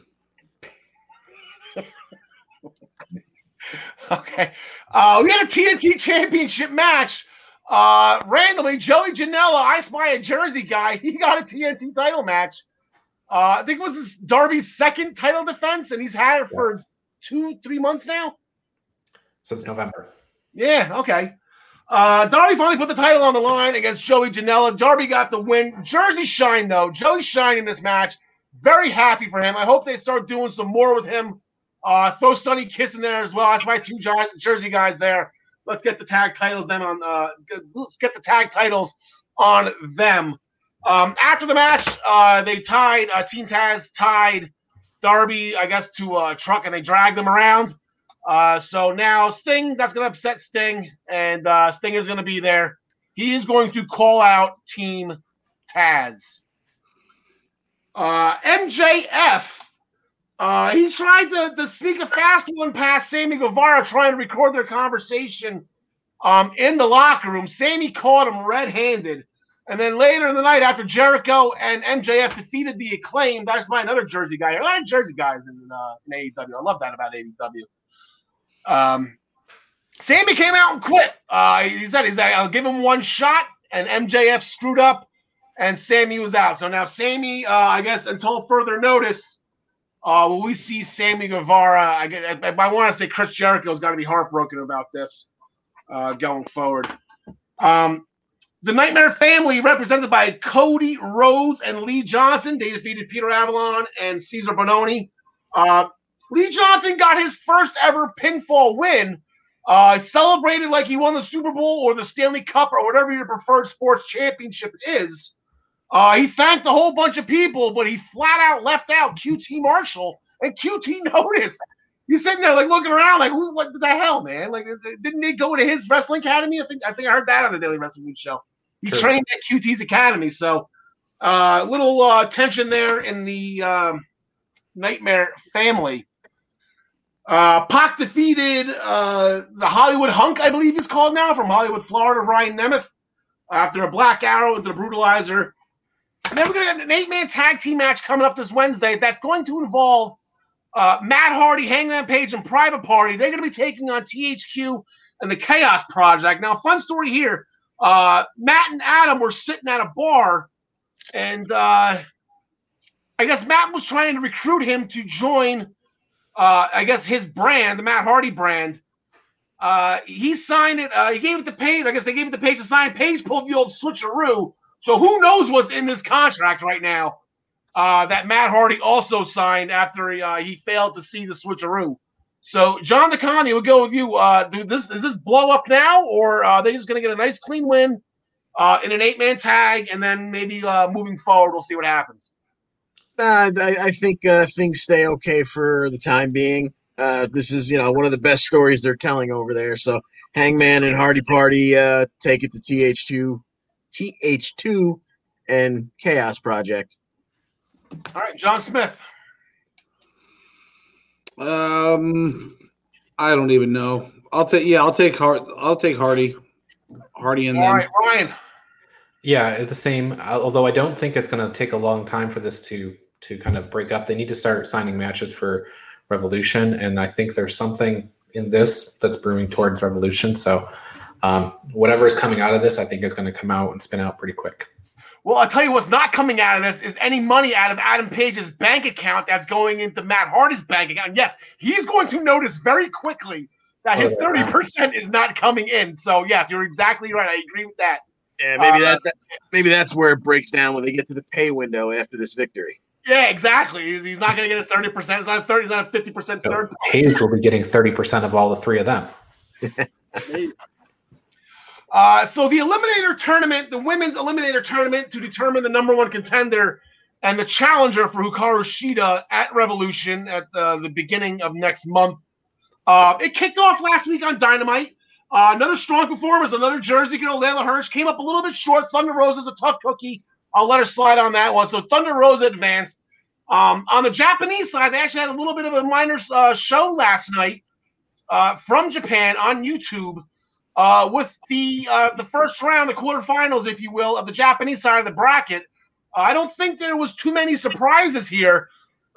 S1: okay. Uh, we had a TNT Championship match. Uh, randomly, Joey Janela, I spy a Jersey guy. He got a TNT title match. Uh, I think it was Darby's second title defense, and he's had it for yes. two, three months now.
S5: Since November.
S1: Yeah, okay. Uh, Darby finally put the title on the line against Joey Janela. Darby got the win. Jersey shine though. Joey shine in this match. Very happy for him. I hope they start doing some more with him. Uh, throw Sonny Kiss in there as well. That's my two Jersey guys there. Let's get the tag titles then on. Uh, let's get the tag titles on them. Um, after the match, uh, they tied. Uh, Team Taz tied Darby, I guess, to a truck, and they dragged them around. Uh, so now Sting, that's going to upset Sting, and uh, Sting is going to be there. He is going to call out Team Taz. Uh, MJF, uh, he tried to, to sneak a fast one past Sammy Guevara, trying to record their conversation um, in the locker room. Sammy caught him red handed. And then later in the night, after Jericho and MJF defeated the acclaim, that's my another Jersey guy. A lot of Jersey guys in, uh, in AEW. I love that about AEW. Um, Sammy came out and quit. Uh, he said, "He's like, I'll give him one shot," and MJF screwed up, and Sammy was out. So now Sammy, uh, I guess, until further notice, uh, will we see Sammy Guevara? I, I, I want to say Chris Jericho's got to be heartbroken about this uh, going forward. Um, the Nightmare Family, represented by Cody Rhodes and Lee Johnson, they defeated Peter Avalon and Cesar Bononi. Uh, Lee Johnson got his first ever pinfall win. Uh, celebrated like he won the Super Bowl or the Stanley Cup or whatever your preferred sports championship is. Uh, he thanked a whole bunch of people, but he flat out left out QT Marshall, and QT noticed. He's sitting there like looking around, like, what the hell, man? Like, didn't he go to his wrestling academy? I think I think I heard that on the Daily Wrestling News show. He sure. trained at QT's academy, so a uh, little uh, tension there in the um, Nightmare family. Uh, Pac defeated uh, the Hollywood Hunk, I believe he's called now, from Hollywood, Florida, Ryan Nemeth, after a black arrow into the brutalizer. And then we're going to get an eight man tag team match coming up this Wednesday that's going to involve uh, Matt Hardy, Hangman Page, and Private Party. They're going to be taking on TH2 and the Chaos Project. Now, fun story here uh, Matt and Adam were sitting at a bar, and uh, I guess Matt was trying to recruit him to join uh, I guess his brand, the Matt Hardy brand. Uh, he signed it. Uh, he gave it to Page. I guess they gave it to Page to sign. Page pulled the old switcheroo. So who knows what's in this contract right now? Uh, that Matt Hardy also signed after he, uh, he failed to see the switcheroo. So John DeConnie, we'll go with you. Uh, do this is this blow up now, or uh, are they just going to get a nice clean win uh, in an eight man tag, and then maybe uh, moving forward, we'll see what happens.
S2: Uh, I, I, think uh, things stay okay for the time being. Uh, this is, you know, one of the best stories they're telling over there. So Hangman and Hardy Party uh, take it to TH2, TH2, and Chaos Project.
S1: All right, John Smith.
S3: Um, I don't even know. I'll take yeah, I'll take Hard. I'll take Hardy, Hardy, and
S1: All
S3: then.
S1: right, Ryan.
S5: Yeah, the same. Although I don't think it's going to take a long time for this to to kind of break up. They need to start signing matches for Revolution, and I think there's something in this that's brewing towards Revolution. So um, whatever is coming out of this, I think is going to come out and spin out pretty quick.
S1: Well, I'll tell you what's not coming out of this is any money out of Adam Page's bank account that's going into Matt Hardy's bank account. Yes, he's going to notice very quickly that his 30% is not coming in. So, yes, you're exactly right. I agree with that.
S2: Yeah, maybe uh, that, that, maybe that's where it breaks down when they get to the pay window after this victory.
S1: Yeah, exactly. He's, he's not going to get a thirty percent. He's not a thirty. He's not a fifty percent
S5: So
S1: third.
S5: Paige will be getting 30% of all the three of them.
S1: Uh, so the Eliminator tournament, the women's Eliminator tournament, to determine the number one contender and the challenger for Hikaru Shida at Revolution at the, the beginning of next month. Uh, it kicked off last week on Dynamite. Uh, another strong performance, another Jersey girl, Leyla Hirsch, came up a little bit short. Thunder Rosa's a tough cookie. I'll let her slide on that one. So Thunder Rosa advanced. Um, on the Japanese side, they actually had a little bit of a minor uh, show last night uh, from Japan on YouTube uh, with the uh, the first round, the quarterfinals, if you will, of the Japanese side of the bracket. Uh, I don't think there was too many surprises here,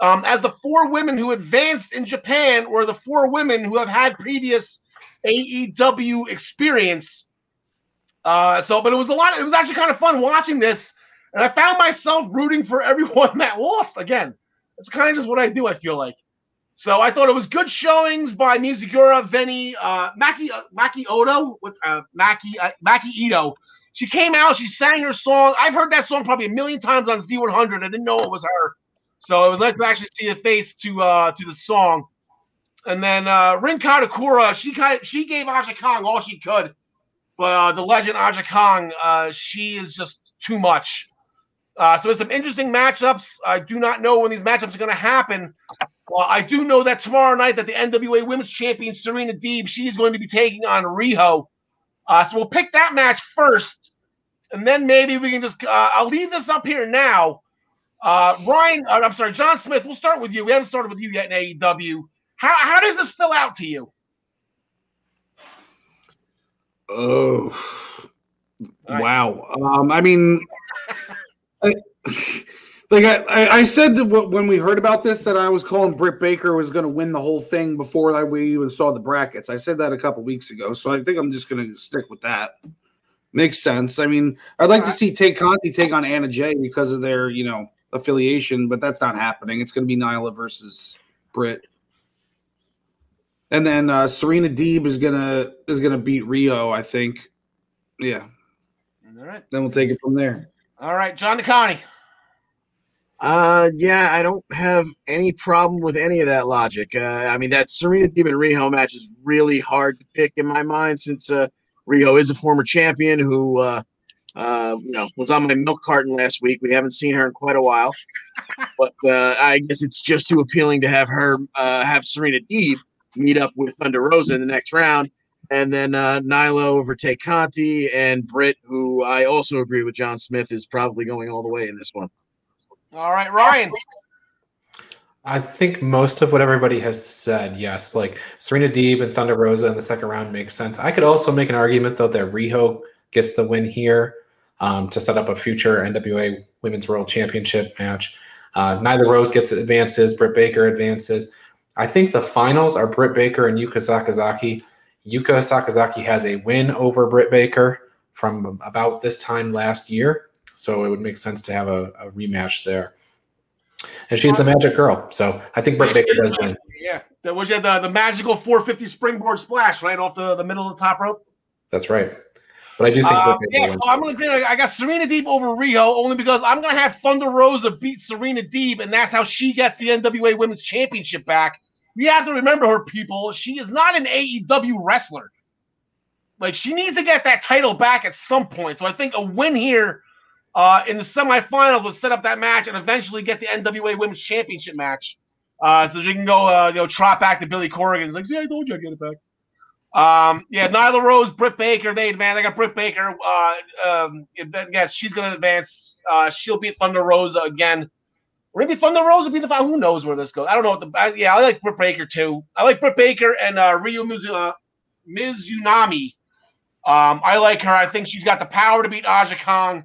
S1: um, as the four women who advanced in Japan were the four women who have had previous AEW experience. Uh, so, but it was a lot. It was actually kind of fun watching this, and I found myself rooting for everyone that lost. Again, it's kind of just what I do. I feel like. So I thought it was good showings by Mizugura, Veny, uh, Maki, uh, Maki Odo, with uh, Maki, uh, Maki Itoh. She came out, she sang her song. I've heard that song probably a million times on Z100. I didn't know it was her, so it was nice to actually see the face to uh, to the song. And then uh, Rin Kadokura, she kind of, she gave Aja Kong all she could, but uh, the legend Aja Kong, uh, she is just too much. Uh, so there's some interesting matchups. I do not know when these matchups are going to happen. Well, I do know that tomorrow night that the NWA Women's Champion Serena Deeb, she's going to be taking on Riho. Uh, so we'll pick that match first, and then maybe we can just. Uh, I'll leave this up here now. Uh, Ryan, uh, I'm sorry, John Smith. We'll start with you. We haven't started with you yet in AEW. How how does this fill out to you?
S3: Oh, wow. Um, I mean, I, like I, I said when we heard about this that I was calling Britt Baker was going to win the whole thing before I, we even saw the brackets. I said that a couple weeks ago, so I think I'm just going to stick with that. Makes sense. I mean, I'd like to see Tay Conti take on Anna Jay because of their you know affiliation, but that's not happening. It's going to be Nyla versus Britt. And then uh, Serena Deeb is gonna is gonna beat Riho, I think. Yeah,
S1: All right,
S3: then we'll take it from there.
S1: All right, John DeConnie.
S2: Uh, yeah, I don't have any problem with any of that logic. Uh, I mean, that Serena Deeb and Riho match is really hard to pick in my mind since uh, Riho is a former champion who, uh, uh, you know, was on my milk carton last week. We haven't seen her in quite a while, but uh, I guess it's just too appealing to have her uh, have Serena Deeb meet up with Thunder Rosa in the next round. And then uh, Nyla over Tay Conti and Britt, who I also agree with John Smith is probably going all the way in this one.
S1: All right, Ryan.
S5: I think most of what everybody has said, yes. Like Serena Deeb and Thunder Rosa in the second round makes sense. I could also make an argument, though, that Riho gets the win here um, to set up a future NWA Women's World Championship match. Uh, Nyla Rose gets advances. Britt Baker advances. I think the finals are Britt Baker and Yuka Sakazaki. Yuka Sakazaki has a win over Britt Baker from about this time last year, so it would make sense to have a, a rematch there. And she's the magic girl, so I think Britt Baker does win.
S1: Yeah, that was yeah, the the magical 450 springboard splash right off the, the middle of the top rope.
S5: That's right. But I do think
S1: Uh, yeah, so I'm gonna agree. I got Serena Deeb over Riho only because I'm gonna have Thunder Rosa beat Serena Deeb, and that's how she gets the NWA Women's Championship back. We have to remember her, people. She is not an AEW wrestler. Like she needs to get that title back at some point. So I think a win here uh, in the semifinals would set up that match and eventually get the NWA Women's Championship match. Uh, so she can go, uh, you know, trot back to Billy Corgan. Like, see, I told you I'd get it back. Um, yeah, Nyla Rose, Britt Baker, they advance. I got Britt Baker. Uh, um, yes, she's going to advance. Uh, she'll beat Thunder Rosa again. Or maybe Thunder Rose will be the final. Who knows where this goes? I don't know. What the, I, yeah, I like Britt Baker too. I like Britt Baker and uh, Ryo Mizu, uh, Mizunami. Um, I like her. I think she's got the power to beat Aja Kong.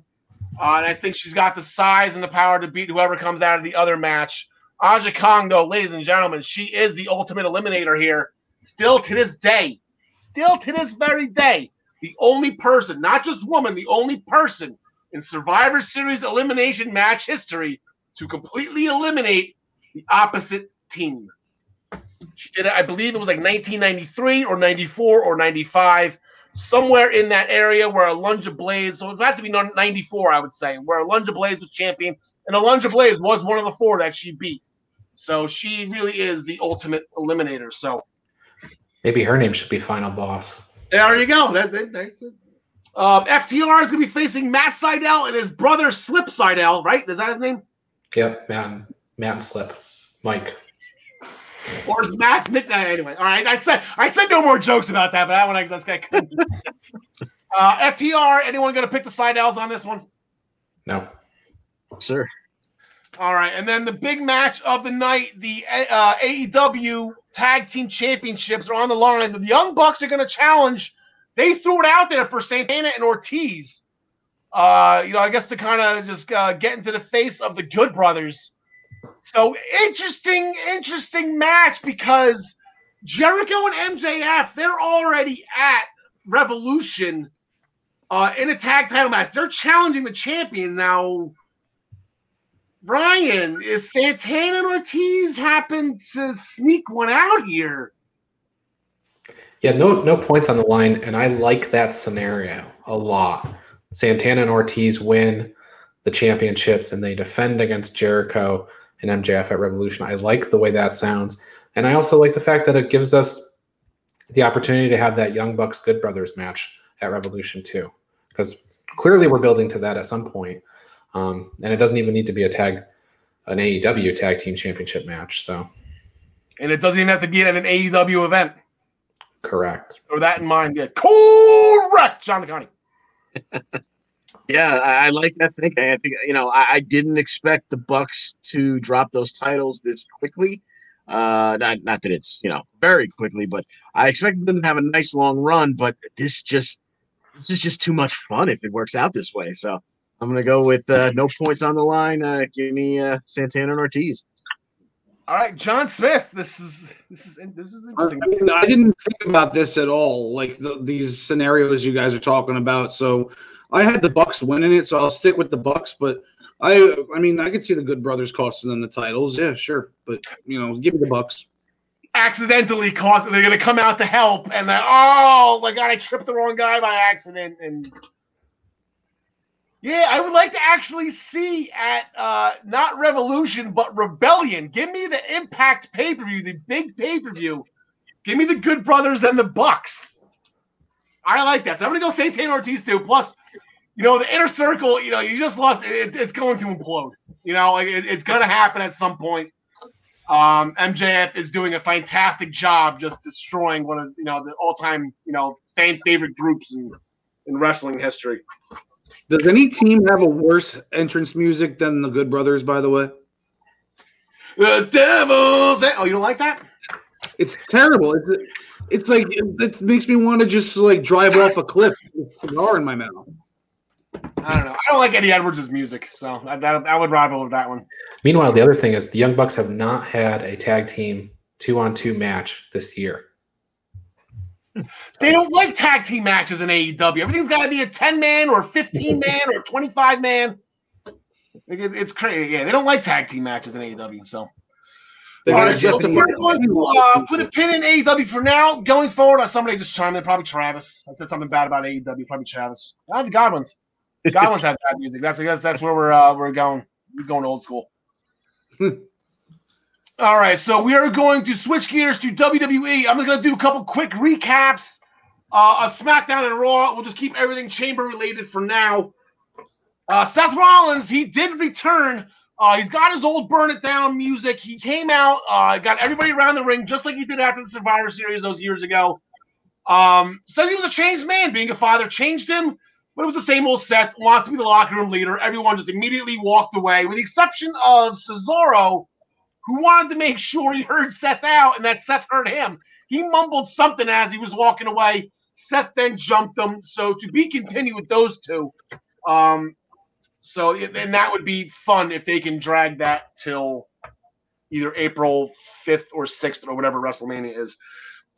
S1: Uh, and I think she's got the size and the power to beat whoever comes out of the other match. Aja Kong, though, ladies and gentlemen, she is the ultimate eliminator here. Still to this day, still to this very day, the only person, not just woman, the only person in Survivor Series elimination match history to completely eliminate the opposite team. She did it, I believe it was like 1993 or 94 or 95, somewhere in that area where Alundra Blaze, so it had to be 94, I would say, where Alundra Blaze was champion. and Alundra Blaze was one of the four that she beat. So she really is the ultimate eliminator. So
S5: Maybe her name should be Final Boss.
S1: there you go. That, that, that's it. Um, FTR is going to be facing Matt Sydal and his brother Slip Sydal, right? Is that his name?
S5: Yep, Matt, Matt Slip, Mike.
S1: Or is Matt's nickname anyway? All right, I said I said no more jokes about that, but that one I just got. uh, FTR, anyone going to pick the Sydals on this one?
S5: No,
S2: Sir.
S1: All right, and then the big match of the night, the uh, AEW Tag Team Championships are on the line. The Young Bucks are going to challenge. They threw it out there for Santana and Ortiz. Uh, you know, I guess to kind of just uh, get into the face of the Good Brothers. So interesting, interesting match because Jericho and MJF they're already at Revolution uh, in a tag title match. They're challenging the champion now. Brian, is Santana and Ortiz happen to sneak one out here?
S5: yeah, no, no points on the line, and I like that scenario a lot. Santana and Ortiz win the championships, and they defend against Jericho and MJF at Revolution. I like the way that sounds, and I also like the fact that it gives us the opportunity to have that Young Bucks Good Brothers match at Revolution too, because clearly we're building to that at some point. Um, and it doesn't even need to be a tag, an AEW tag team championship match. So
S1: And it doesn't even have to be at an AEW event.
S5: correct.
S1: Throw that in mind. Yeah, correct, John McConaughey.
S2: Yeah, I, I like that thinking. I think you know I, I didn't expect the Bucks to drop those titles this quickly. Uh, not not that it's you know very quickly, but I expected them to have a nice long run. But this just this is just too much fun if it works out this way. So I'm gonna go with uh, no points on the line. Uh, give me uh, Santana and Ortiz.
S1: All right, John Smith. This is this is this is
S3: I,
S1: interesting.
S3: mean, I didn't think about this at all, like the, these scenarios you guys are talking about. So I had the Bucks winning it, so I'll stick with the Bucks. But I, I mean, I could see the Good Brothers costing them the titles. Yeah, sure, but you know, give me the Bucks.
S1: Accidentally cost. They're gonna come out to help, and then oh my god, I tripped the wrong guy by accident, and yeah, I would like to actually see at uh not Revolution but Rebellion. Give me the Impact pay per view, the big pay per view. Give me the Good Brothers and the Bucks. I like that. So I'm gonna go Santana Ortiz too. Plus, you know, the inner circle. You know, you just lost. It, it's going to implode. You know, like it, it's gonna happen at some point. Um, MJF is doing a fantastic job just destroying one of you know the all-time you know fan favorite groups in in wrestling history.
S3: Does any team have a worse entrance music than the Good Brothers? By the way,
S1: The Devil's. Oh, you don't like that?
S3: it's terrible. It's it's like it, it makes me want to just like drive off a cliff with a cigar in my mouth.
S1: I don't know. I don't like Eddie Edwards' music, so I, that, I would rival with that one.
S5: Meanwhile, the other thing is the Young Bucks have not had a tag team two on two match this year.
S1: They don't like tag team matches in AEW. Everything's got to be a 10 man or 15 man or 25 man. It- It's crazy. Yeah, they don't like tag team matches in AEW. So
S3: They
S1: All
S3: gotta
S1: right, so we're going to uh, put a pin in AEW for now. Going forward, uh, somebody just chimed in, probably Travis. I said something bad about AEW, probably Travis. Ah, the Godwinns. The Godwinns have bad music. That's that's that's where we're uh, we're going. He's going old school. All right, so we are going to switch gears to WWE. I'm going to do a couple quick recaps uh, of SmackDown and Raw. We'll just keep everything chamber related for now. Uh, Seth Rollins, he did return. Uh, he's got his old Burn It Down music. He came out, uh, got everybody around the ring just like he did after the Survivor Series those years ago. Um, says he was a changed man. Being a father changed him, but it was the same old Seth. Wants to be the locker room leader. Everyone just immediately walked away, with the exception of Cesaro, who wanted to make sure he heard Seth out and that Seth heard him. He mumbled something as he was walking away. Seth then jumped him. So to be continued with those two. Um, so and that would be fun if they can drag that till either April 5th or 6th or whatever WrestleMania is.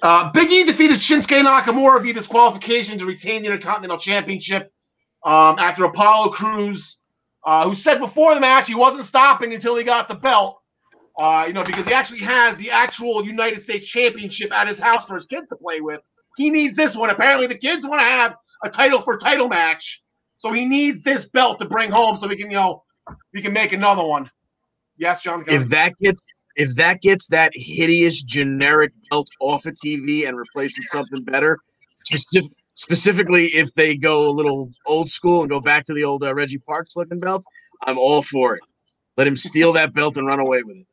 S1: Uh, Big E defeated Shinsuke Nakamura via disqualification to retain the Intercontinental Championship um, after Apollo Crews, uh, who said before the match he wasn't stopping until he got the belt. Uh, you know, because he actually has the actual United States Championship at his house for his kids to play with. He needs this one. Apparently, the kids want to have a title for title match. So he needs this belt to bring home so he can, you know, we can make another one. Yes, John.
S2: If that gets if that gets that hideous generic belt off of TV and replaced with something better, specific, specifically if they go a little old school and go back to the old uh, Reggie Parks looking belt, I'm all for it. Let him steal that belt and run away with it.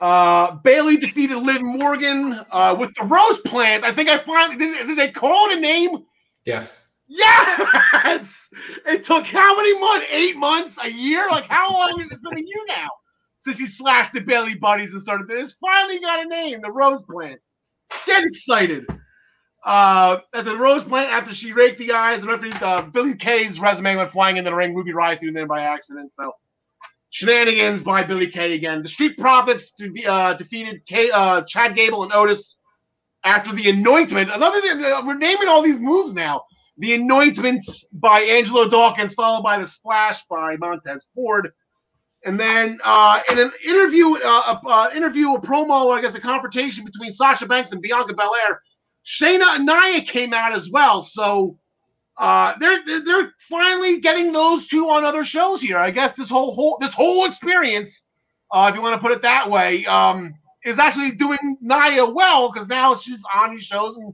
S1: Uh, Bayley defeated Liv Morgan uh, with the Rose Plant. I think I finally did, did they call it a name?
S5: Yes.
S1: Yes. It took how many months? Eight months? A year? Like how long has it been a year now since she slashed the Bayley buddies and started this? Finally got a name, the Rose Plant. Get excited. Uh, at the Rose Plant, after she raked the eyes, the referee, uh, Billie Kay's resume went flying into the ring. Ruby Riott threw in there by accident. So shenanigans by Billie Kay again. The Street Profits to be, uh, defeated Kay, uh, Chad Gable and Otis after the anointment. Another thing, uh, we're naming all these moves now. The anointment by Angelo Dawkins, followed by the splash by Montez Ford. And then uh, in an interview, uh, a, uh, interview, a promo, or I guess a confrontation between Sasha Banks and Bianca Belair, Shayna and Nia came out as well. So uh, they're, they're finally getting those two on other shows here. I guess this whole whole this whole experience, uh, if you want to put it that way, um, is actually doing Nia well because now she's on these shows and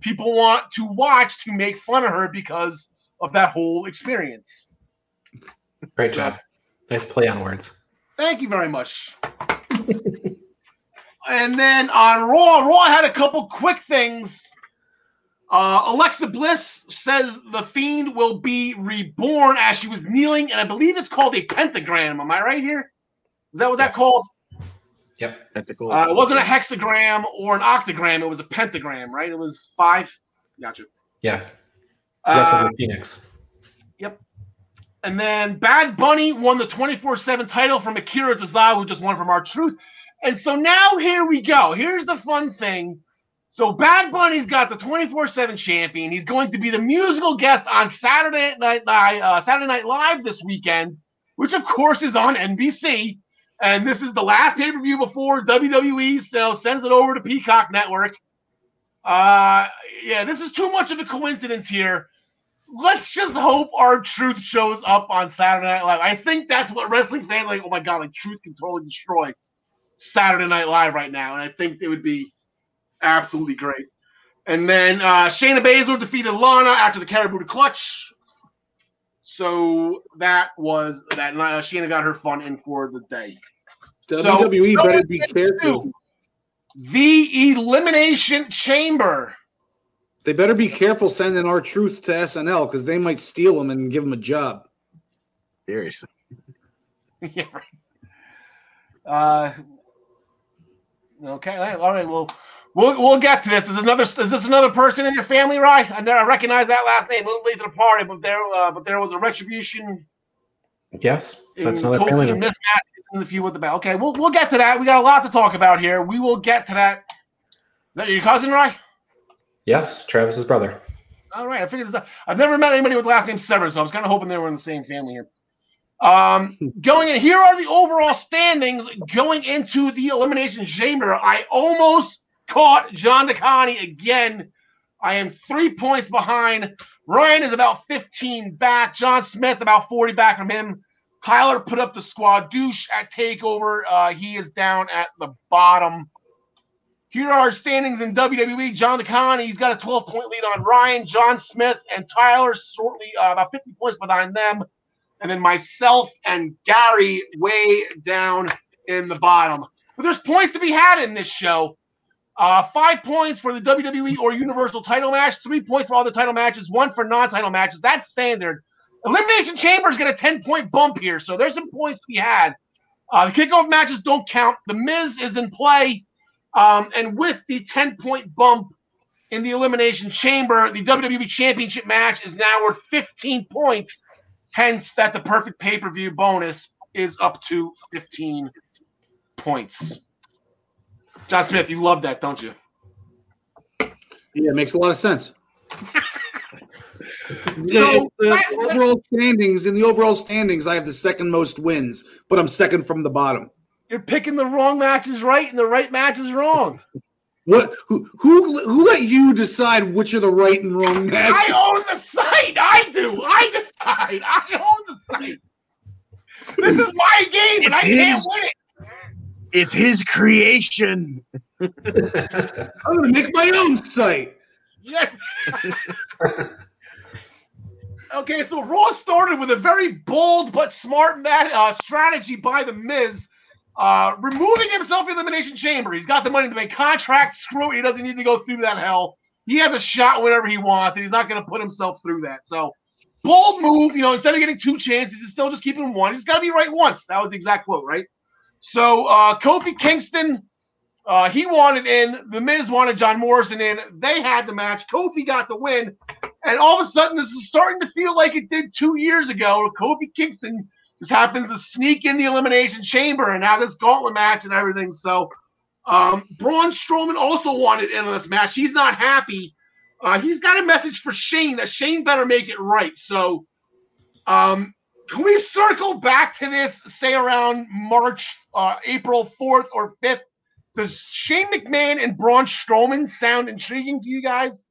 S1: people want to watch to make fun of her because of that whole experience.
S5: Great job. Nice play on words.
S1: Thank you very much. and then on Raw, Raw had a couple quick things. Uh, Alexa Bliss says the Fiend will be reborn as she was kneeling, and I believe it's called a pentagram. Am I right here? Is that what that called?
S5: Yep.
S2: At the goal.
S1: Uh, it wasn't a hexagram or an octagram. It was a pentagram, right? It was five. Gotcha.
S5: Yeah. Yes,
S1: Uh,
S5: with Phoenix. Yep.
S1: And then Bad Bunny won the 24 7 title from Akira Tozawa, who just won from R-Truth. And so now here we go. Here's the fun thing. So Bad Bunny's got the 24 7 champion. He's going to be the musical guest on Saturday Night uh, Saturday Night Live this weekend, which of course is on NBC. And this is the last pay per view before WWE so sends it over to Peacock Network. Uh, yeah, this is too much of a coincidence here let's just hope R-Truth shows up on Saturday Night Live. I think that's what wrestling fans like. Oh my god, like truth can totally destroy Saturday Night Live right now, and I think it would be absolutely great. And then uh, Shayna Baszler defeated Lana after the Kirifuda clutch. So that was that. And, uh, Shayna got her fun in for the day.
S3: WWE
S1: So-
S3: better be careful.
S1: The Elimination Chamber.
S3: They better be careful sending R-Truth to SNL because they might steal them and give them a job.
S2: Seriously.
S1: yeah, right. Uh, okay, all right. Well, we'll we'll get to this. Is another is this another person in your family, Rye? I never recognize that last name. A little late to the party, but there uh, but there was a retribution
S5: Yes. That's
S1: in
S5: another
S1: Kofi
S5: family
S1: and
S5: member.
S1: mismatch in the feud with the bell. Okay, we'll we'll get to that. We got a lot to talk about here. We will get to that. Is that your cousin, Rye?
S5: Yes. Travis's brother.
S1: All right, I figured this out. I've never met anybody with last name Severs, so I was kind of hoping they were in the same family here. Um, going in, here are the overall standings going into the elimination chamber. I almost caught John DeConi again. I am three points behind. Ryan is about 15 back. John Smith about 40 back from him. Tyler put up the squad douche at takeover. Uh, he is down at the bottom. Here are our standings in WWE. John DeCon, he's got a 12 point lead on Ryan, John Smith, and Tyler, shortly uh, about 50 points behind them. And then myself and Gary way down in the bottom. But there's points to be had in this show. Uh, five points for the WWE or Universal title match, three points for all the title matches, one for non title matches. That's standard. Elimination Chambers get a 10 point bump here, so there's some points to be had. Uh, the kickoff matches don't count. The Miz is in play. Um, and with the 10 point bump in the Elimination Chamber, the WWE Championship match is now worth 15 points. Hence, that the perfect pay per view bonus is up to 15 points. John Smith, you love that, don't you?
S3: Yeah, it makes a lot of sense.
S1: So,
S3: the overall standings in the overall standings, I have the second most wins, but I'm second from the bottom.
S1: You're picking the wrong matches right and the right matches wrong.
S3: What? Who? Who? Who let you decide which are the right and wrong matches?
S1: I own the site. I do. I decide. I own the site. This is my but
S2: It's
S1: I can't win it.
S2: It's his creation.
S3: I'm gonna make my own site.
S1: Yes. okay, so Raw started with a very bold but smart mat, uh, strategy by The Miz, uh, removing himself from the Elimination Chamber. He's got the money to make contracts. Screw it. He doesn't need to go through that hell. He has a shot whenever he wants, and he's not going to put himself through that. So, bold move. You know, instead of getting two chances, he's still just keeping one. He's got to be right once. That was the exact quote, right? So, uh, Kofi Kingston uh, he wanted in. The Miz wanted John Morrison in. They had the match. Kofi got the win. And all of a sudden, this is starting to feel like it did two years ago. Kofi Kingston just happens to sneak in the Elimination Chamber and have this gauntlet match and everything. So, um, Braun Strowman also wanted in on this match. He's not happy. Uh, he's got a message for Shane that Shane better make it right. So, um, can we circle back to this, say around March, uh, April 4th or 5th? Does Shane McMahon and Braun Strowman sound intriguing to you guys?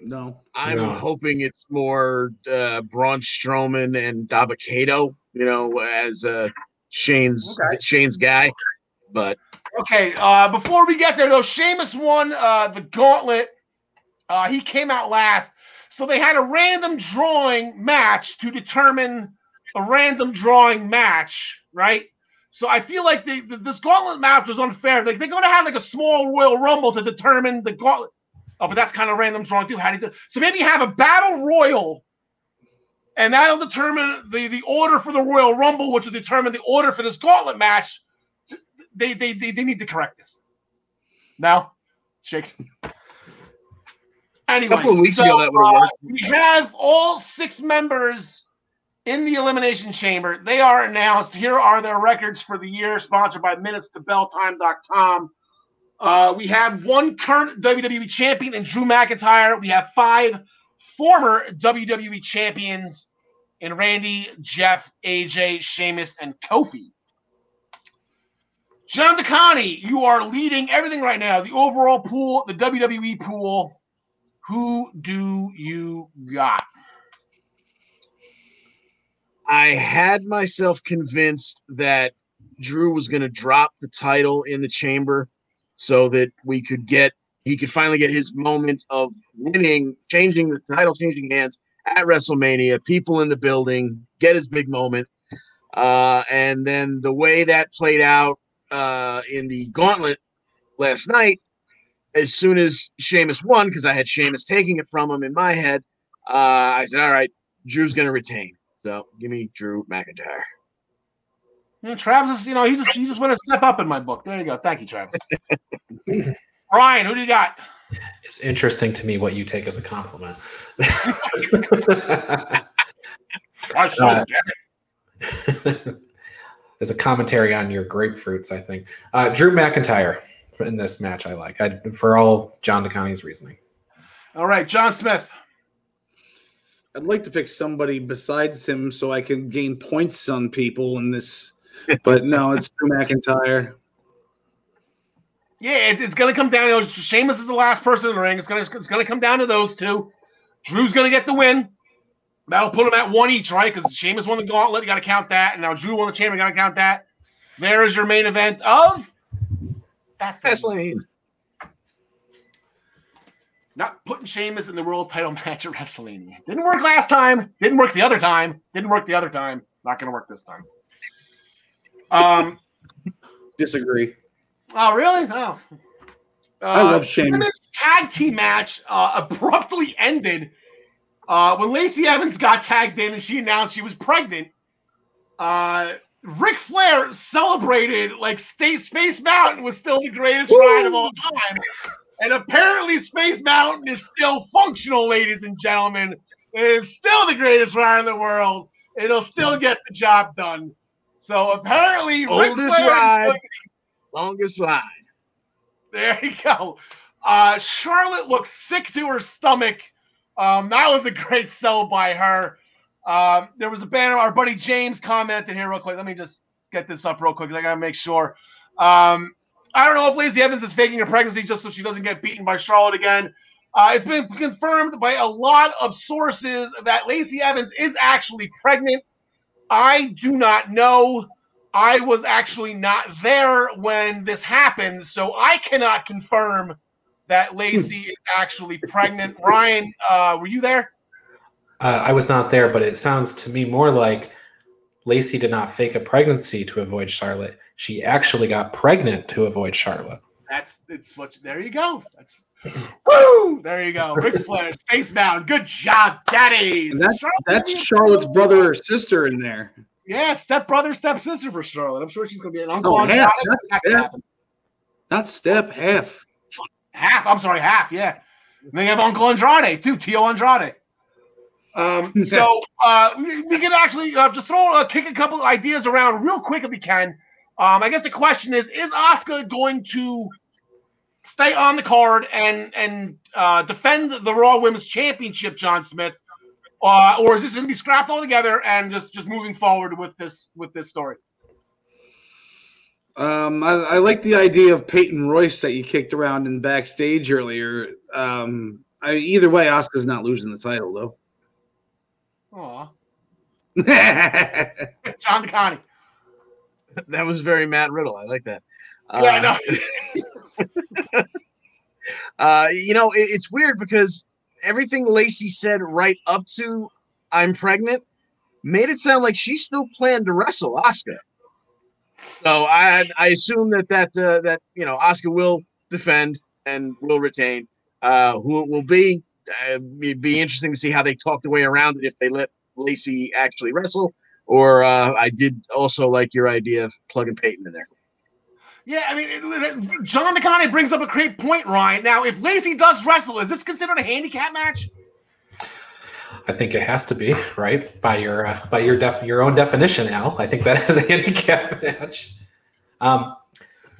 S3: No.
S2: I'm
S5: No.
S2: hoping it's more uh, Braun Strowman and Dabba-Kato, you know, as uh, Shane's
S1: Okay.
S2: Shane's guy. But
S1: Okay, uh, before we get there, though, Sheamus won uh, the gauntlet. Uh, he came out last. So they had a random drawing match to determine a random drawing match, right? So I feel like the, the, this gauntlet match was unfair. Like they're going to have like a small Royal Rumble to determine the gauntlet. Oh, but that's kind of random drawing too. How do you do? So maybe have a battle royal, and that'll determine the the order for the Royal Rumble, which will determine the order for this gauntlet match. They they they, they need to correct this. Now, shake. Anyway,
S2: a couple of weeks
S1: so,
S2: ago that would have
S1: uh, we have all six members in the Elimination Chamber. They are announced. Here are their records for the year, sponsored by MinutesToBellTime.com. Uh, we have one current WWE champion in Drew McIntyre. We have five former WWE champions in Randy, Jeff, AJ, Sheamus, and Kofi. John DeConnie, you are leading everything right now. The overall pool, the WWE pool. Who do you got?
S2: I had myself convinced that Drew was going to drop the title in the chamber so that we could get he could finally get his moment of winning, changing the title, changing hands at WrestleMania, people in the building, get his big moment. Uh, and then the way that played out uh, in the gauntlet last night, as soon as Sheamus won, because I had Sheamus taking it from him in my head, uh, I said, all right, Drew's going to retain. So give me Drew McIntyre.
S1: You know, Travis is, you know, he just he just went a step up in my book. There you go. Thank you, Travis. Ryan, who do you got?
S5: It's interesting to me what you take as a compliment.
S1: I should
S5: Uh. There's a commentary on your grapefruits, I think. Uh, Drew McIntyre in this match, I like. I, for all John DeConnie's reasoning.
S1: All right, John Smith.
S3: I'd like to pick somebody besides him so I can gain points on people in this. But no, it's Drew McIntyre.
S1: Yeah, it, it's going to come down. You know, Sheamus is the last person in the ring. It's going to it's going to come down to those two. Drew's going to get the win. That'll put him at one each, right? Because Sheamus won the gauntlet. You got to count that. And now Drew won the chamber. You got to count that. There is your main event of
S2: Fastlane.
S1: Not putting Sheamus in the world title match at WrestleMania. Didn't work last time. Didn't work the other time. Didn't work the other time. Not going to work this time. Um.
S3: Disagree.
S1: Oh, really? Oh. Uh,
S3: I love Sheamus.
S1: tag team match uh, abruptly ended uh, when Lacey Evans got tagged in and she announced she was pregnant. Uh, Ric Flair celebrated like State Space Mountain was still the greatest ride of all time. And apparently, Space Mountain is still functional, ladies and gentlemen. It is still the greatest ride in the world. It'll still get the job done. So apparently,
S2: Oldest ride. Longest line.
S1: there you go. Uh, Charlotte looks sick to her stomach. Um, that was a great sell by her. Um, there was a banner. Our buddy James commented here real quick. Let me just get this up real quick. I gotta make sure. Um, I don't know if Lacey Evans is faking her pregnancy just so she doesn't get beaten by Charlotte again. Uh, it's been confirmed by a lot of sources that Lacey Evans is actually pregnant. I do not know I was actually not there when this happened, so I cannot confirm that Lacey is actually pregnant. Ryan, uh, were you there?
S5: Uh, I was not there, but it sounds to me more like Lacey did not fake a pregnancy to avoid Charlotte. She actually got pregnant to avoid Charlotte.
S1: That's it's what. There you go. That's woo. There you go. Ric Flair, Space Spacebound. Good job, Daddy.
S3: And that, that's Charlotte's brother or sister in there.
S1: Yeah, step brother, step sister for Charlotte. I'm sure she's gonna be an uncle.
S3: Oh, half.
S1: Friday.
S3: That's
S1: That could
S3: Not step, half.
S1: Half. I'm sorry, half. Yeah. And then you have Uncle Andrade too, Tio Andrade. Um, so uh, we, we can actually uh, just throw uh, kick a couple of ideas around real quick if we can. Um, I guess the question is: Is Asuka going to stay on the card and and uh, defend the Raw Women's Championship, John Smith, uh, or is this going to be scrapped altogether and just just moving forward with this with this story?
S3: Um, I, I like the idea of Peyton Royce that you kicked around in backstage earlier. Um, I, either way, Asuka's not losing the title though.
S1: Aw,
S3: yeah,
S1: John DeConnie.
S2: That was very Matt Riddle. I like that.
S1: Yeah,
S2: Uh,
S1: I know.
S2: Uh, you know, it, it's weird because everything Lacey said right up to "I'm pregnant" made it sound like she still planned to wrestle Asuka. So I I assume that that uh, that you know Asuka will defend and will retain. Uh, who it will be uh, it'd be interesting to see how they talk the way around it if they let Lacey actually wrestle. Or uh, I did also like your idea of plugging Peyton in there.
S1: Yeah, I mean, it- it- John DeConnie brings up a great point, Ryan. Now, if Lacey does wrestle, is this considered a handicap match?
S5: I think it has to be right by your uh, by your def your own definition. Al, I think that is a handicap match. Um,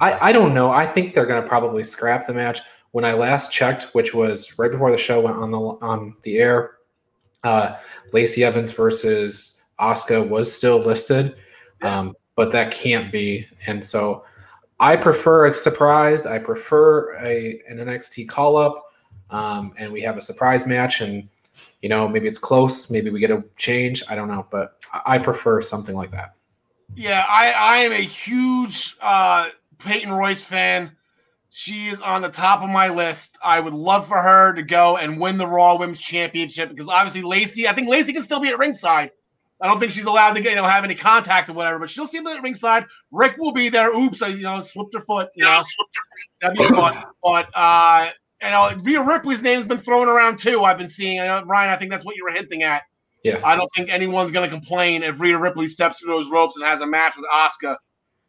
S5: I I don't know. I think they're going to probably scrap the match. When I last checked, which was right before the show went on the on the air, uh, Lacey Evans versus Asuka was still listed, um, but that can't be. And so, I prefer a surprise. I prefer a an NXT call up, um, and we have a surprise match and you know, maybe it's close, maybe we get a change. I don't know, but I prefer something like that.
S1: Yeah, I, I am a huge uh, Peyton Royce fan. She is on the top of my list. I would love for her to go and win the Raw Women's Championship because obviously Lacey, I think Lacey can still be at ringside. I don't think she's allowed to get, you know have any contact or whatever, but she'll still be at ringside. Rick will be there. Oops, I you know slipped her foot. You know that'd be fun. But uh, you know Rhea Ripley's name's been thrown around too. I've been seeing. Know, Ryan, I think that's what you were hinting at.
S5: Yeah.
S1: I don't think anyone's going to complain if Rhea Ripley steps through those ropes and has a match with Asuka,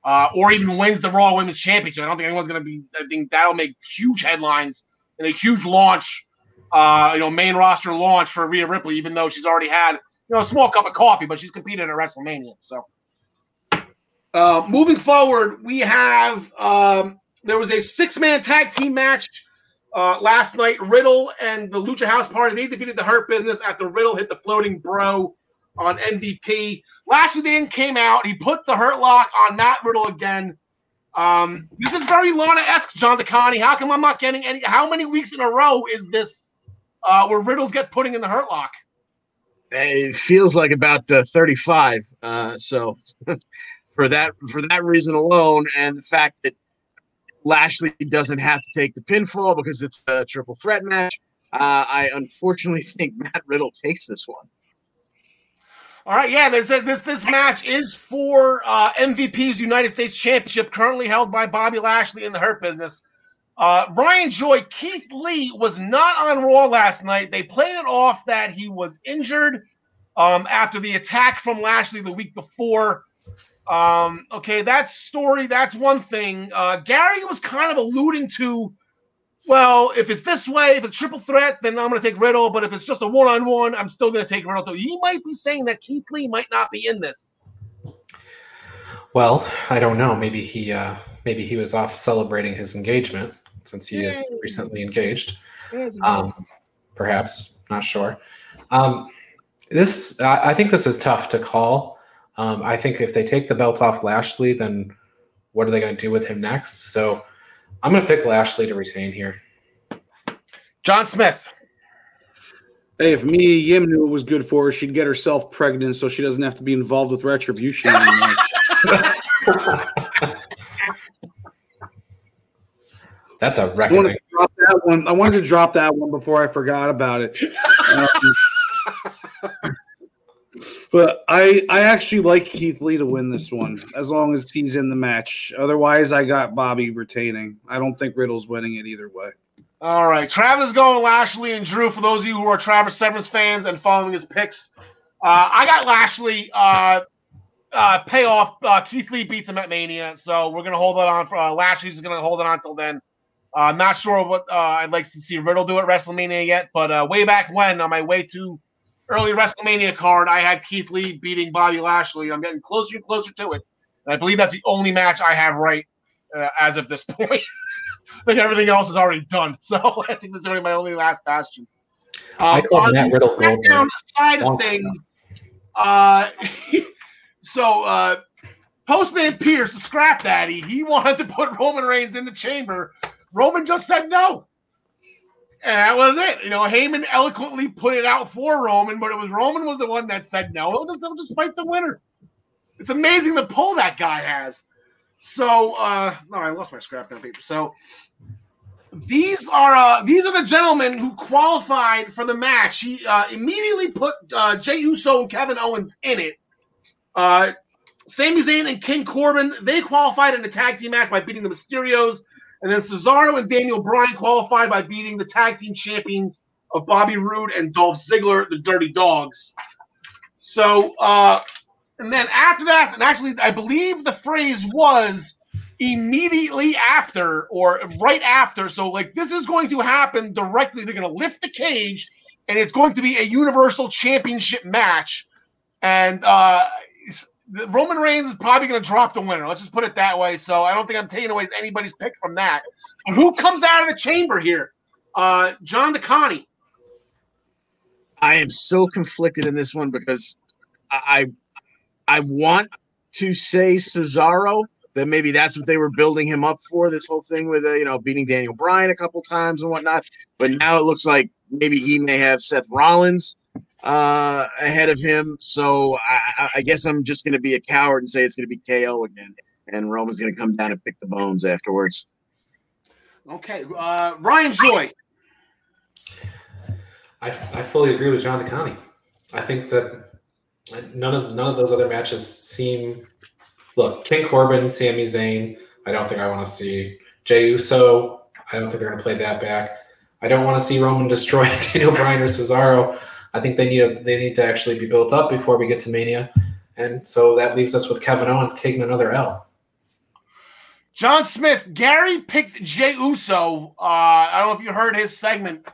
S1: uh, or even wins the Raw Women's Championship. I don't think anyone's going to be. I think that'll make huge headlines and a huge launch, uh, you know, main roster launch for Rhea Ripley. Even though she's already had, you know, a small cup of coffee, but she's competed at WrestleMania. So, uh, moving forward, we have um, there was a six-man tag team match uh, last night, Riddle and the Lucha House Party, they defeated the Hurt Business after Riddle hit the floating bro on MVP. Lashley then came out. He put the Hurt Lock on Matt Riddle again. Um, this is very Lana-esque, John DeConnie. How come I'm not getting any? How many weeks in a row is this uh, where Riddles get putting in the Hurt Lock?
S2: It feels like about uh, 35. Uh, so for that for that reason alone, and the fact that Lashley doesn't have to take the pinfall because it's a triple threat match, uh, I unfortunately think Matt Riddle takes this one.
S1: All right, yeah, there's a, this this match is for uh, MVP's United States Championship, currently held by Bobby Lashley in the Hurt Business. Uh, Ryan Joy, Keith Lee was not on Raw last night. They played it off that he was injured um, after the attack from Lashley the week before. Um, okay, that story, that's one thing. Uh, Gary was kind of alluding to, well, if it's this way, if it's triple threat, then I'm going to take Riddle. But if it's just a one on one, I'm still going to take Riddle. So he might be saying that Keith Lee might not be in this.
S5: Well, I don't know. Maybe he uh, maybe he was off celebrating his engagement since he is recently engaged. Um, perhaps not sure. Um, this I, I think this is tough to call. Um, I think if they take the belt off Lashley, then what are they going to do with him next? So I'm going to pick Lashley to retain here.
S1: John Smith.
S3: Hey, if Mia Yim knew it was good for her, she'd get herself pregnant so she doesn't have to be involved with retribution anymore.
S5: That's a
S3: I wanted, to drop that one. I wanted to drop that one before I forgot about it. Um, but I I actually like Keith Lee to win this one as long as he's in the match. Otherwise, I got Bobby retaining. I don't think Riddle's winning it either way.
S1: All right, Travis going Lashley and Drew. For those of you who are Travis Severance fans and following his picks, uh, I got Lashley. Uh, uh, payoff. Uh, Keith Lee beats him at Mania, so we're gonna hold it on for uh, Lashley's gonna hold it on until then. Uh, not sure what uh, I'd like to see Riddle do at WrestleMania yet, but uh, way back when, on my way to early WrestleMania card, I had Keith Lee beating Bobby Lashley. I'm getting closer and closer to it, and I believe that's the only match I have right uh, as of this point. I think everything else is already done, so I think that's really my only last bastion.
S5: I
S1: Um,
S5: called
S1: on
S5: Matt
S1: the
S5: Riddle
S1: SmackDown side of things, uh, so uh, Postman Pearce, the scrap daddy, he wanted to put Roman Reigns in the chamber. Roman just said no. And that was it. You know, Heyman eloquently put it out for Roman, but it was Roman was the one that said no. He'll just, he'll just fight the winner. It's amazing the pull that guy has. So, uh, no, I lost my scrap down paper. So, these are uh, these are the gentlemen who qualified for the match. He uh, immediately put uh, Jey Uso and Kevin Owens in it. Uh, Sami Zayn and King Corbin they qualified in the tag team match by beating the Mysterios, and then Cesaro and Daniel Bryan qualified by beating the tag team champions of Bobby Roode and Dolph Ziggler, the Dirty Dogs. So, uh, and then after that, and actually, I believe the phrase was immediately after or right after. So, like, this is going to happen directly. They're going to lift the cage, and it's going to be a Universal Championship match. And uh, Roman Reigns is probably going to drop the winner. Let's just put it that way. So, I don't think I'm taking away anybody's pick from that. Who comes out of the chamber here? Uh, John DeConnie.
S2: I am so conflicted in this one because I I want to say Cesaro that maybe that's what they were building him up for this whole thing with uh, you know beating Daniel Bryan a couple times and whatnot. But now it looks like maybe he may have Seth Rollins uh, ahead of him. So I, I- I guess I'm just going to be a coward and say it's going to be KO again, and Roman's going to come down and pick the bones afterwards.
S1: Okay. Uh, Ryan Joy.
S5: I, I fully agree with John DeConnie. I think that none of none of those other matches seem. Look, King Corbin, Sami Zayn. I don't think I want to see Jey Uso. I don't think they're going to play that back. I don't want to see Roman destroy Daniel Bryan or Cesaro. I think they need a, they need to actually be built up before we get to Mania, and so that leaves us with Kevin Owens taking another L.
S1: John Smith, Gary picked Jey Uso. Uh, I don't know if you heard his segment.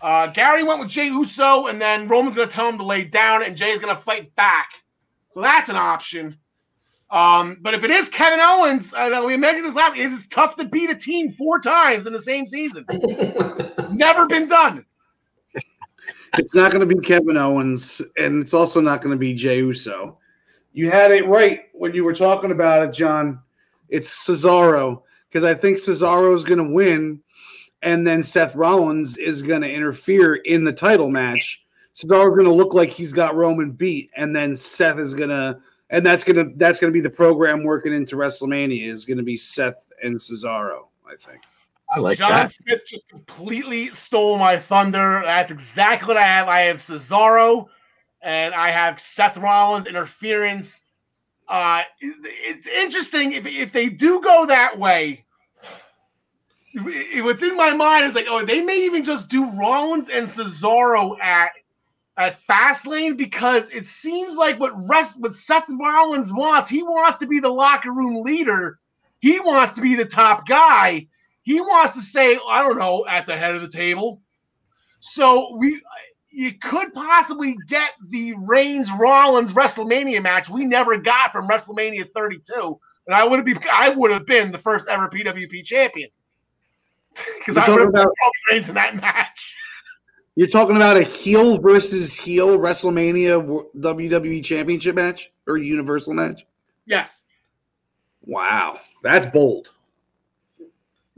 S1: Uh, Gary went with Jey Uso, and then Roman's going to tell him to lay down, and Jay's going to fight back. So that's an option. Um, but if it is Kevin Owens, I know we mentioned this last. It's tough to beat a team four times in the same season. Never been done.
S3: It's not going to be Kevin Owens, and it's also not going to be Jey Uso. You had it right when you were talking about it, John. It's Cesaro because I think Cesaro is going to win, and then Seth Rollins is going to interfere in the title match. Cesaro's going to look like he's got Roman beat, and then Seth is going to, and that's going to that's going to be the program working into WrestleMania is going to be Seth and Cesaro. I think.
S2: I like
S1: John
S2: that.
S1: Smith just completely stole my thunder. That's exactly what I have. I have Cesaro, and I have Seth Rollins interference. Uh, it's interesting if if they do go that way. it- What's in my mind is like, oh, they may even just do Rollins and Cesaro at at Fastlane because it seems like what rest what Seth Rollins wants, he wants to be the locker room leader. He wants to be the top guy he wants to say, I don't know, at the head of the table. So we you could possibly get the Reigns Rollins WrestleMania match we never got from WrestleMania 32. And I would have been I would have been the first ever PWP champion. Because I would have
S3: about
S1: Reigns in that match.
S3: You're talking about a heel versus heel WrestleMania WWE Championship match or Universal match?
S1: Yes.
S3: Wow, that's bold.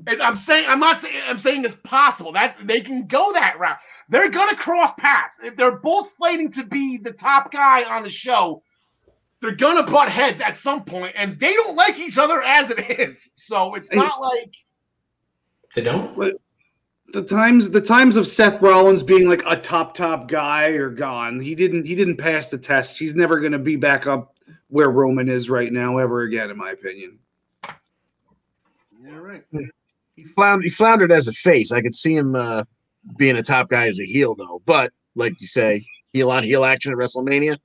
S1: And I'm saying I'm not saying I'm saying it's possible that they can go that route. They're gonna cross paths. If they're both fighting to be the top guy on the show, they're gonna butt heads at some point, and they don't like each other as it is. So it's not like
S5: They don't.
S3: the times the times of Seth Rollins being like a top top guy are gone. He didn't he didn't pass the test. He's never going to be back up where Roman is right now ever again, in my opinion.
S1: yeah, right.
S2: He floundered, he floundered as a face. I could see him uh, being a top guy as a heel, though. But like you say, heel on heel action at WrestleMania,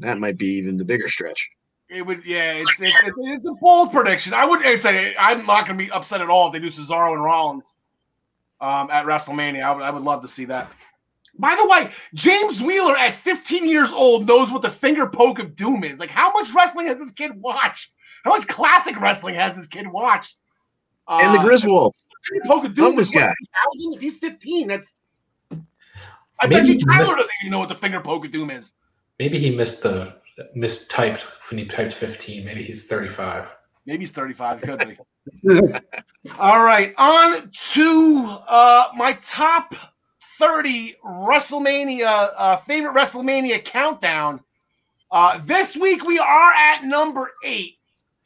S2: that might be even the bigger stretch.
S1: It would, yeah. It's it's, it's, a bold prediction. I would say I'm not gonna be upset at all if they do Cesaro and Rollins um, at WrestleMania. I would I would love to see that. By the way, James Wheeler at 15 years old knows what the finger poke of doom is. Like, how much wrestling has this kid watched? How much classic wrestling has this kid watched?
S2: And the
S1: Uh,
S2: Griswold.
S1: Finger poke of doom.
S2: Love this guy.
S1: 2000? If he's 15, that's. I bet you Tyler
S5: missed-
S1: doesn't even know what the finger poke of doom is.
S5: Maybe he missed the mistyped when he typed 15. Maybe he's 35.
S1: Maybe he's 35. Could be. All right, on to uh, my top 30 WrestleMania uh, favorite WrestleMania countdown. Uh, this week we are at number eight.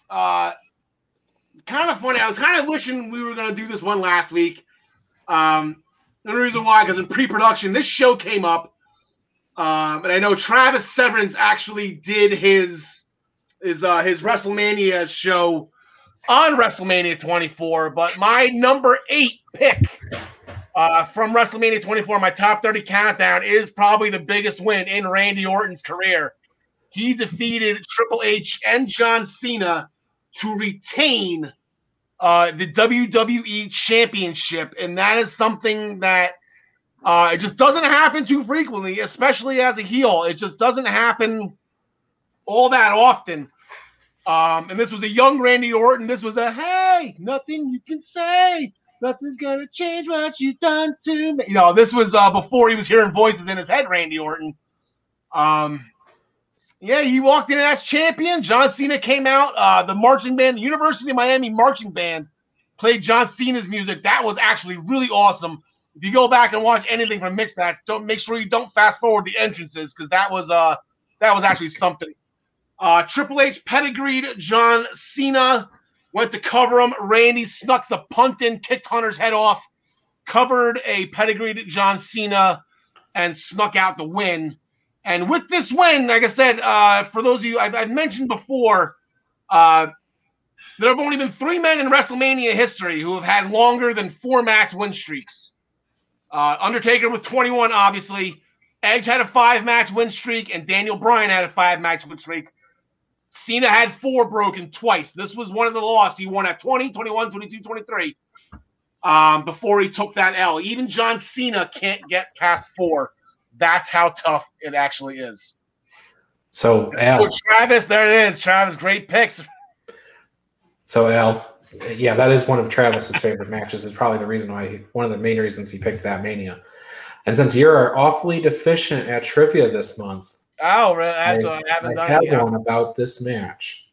S1: Uh, kind of funny. I was kind of wishing we were going to do this one last week. Um, the reason why, because in pre-production, this show came up, um, and I know Travis Severance actually did his his uh, his WrestleMania show on WrestleMania 24. But my number eight pick uh, from WrestleMania 24, my top 30 countdown, is probably the biggest win in Randy Orton's career. He defeated Triple H and John Cena to retain uh, the WWE Championship, and that is something that uh, it just doesn't happen too frequently, especially as a heel. It just doesn't happen all that often. Um, and this was a young Randy Orton. This was a hey, nothing you can say, nothing's gonna change what you've done to me. You know, this was uh, before he was hearing voices in his head, Randy Orton. Um, yeah, he walked in as champion. John Cena came out. Uh, the marching band, the University of Miami marching band, played John Cena's music. That was actually really awesome. If you go back and watch anything from Mixed Match, don't make sure you don't fast forward the entrances because that was uh that was actually something. Uh, Triple H pedigreed John Cena, went to cover him. Randy snuck the punt in, kicked Hunter's head off, covered a pedigreed John Cena, and snuck out the win. And with this win, like I said, uh, for those of you I've, I've mentioned before, uh, there have only been three men in WrestleMania history who have had longer than four match win streaks. Uh, Undertaker with 21, obviously. Edge had a five match win streak, and Daniel Bryan had a five match win streak. Cena had four broken twice. This was one of the losses. He won at 20, 21, 22, 23 um, before he took that L. Even John Cena can't get past four. That's how tough it actually is.
S5: So Al, oh,
S1: Travis, there it is. Travis, great picks.
S5: so Al, yeah, that is one of Travis's favorite matches. Is probably the reason why he, one of the main reasons he picked that Mania. And since you're awfully deficient at trivia this month,
S1: Oh, really? That's
S5: I-
S1: what I haven't
S5: I
S1: done
S5: have one about this match.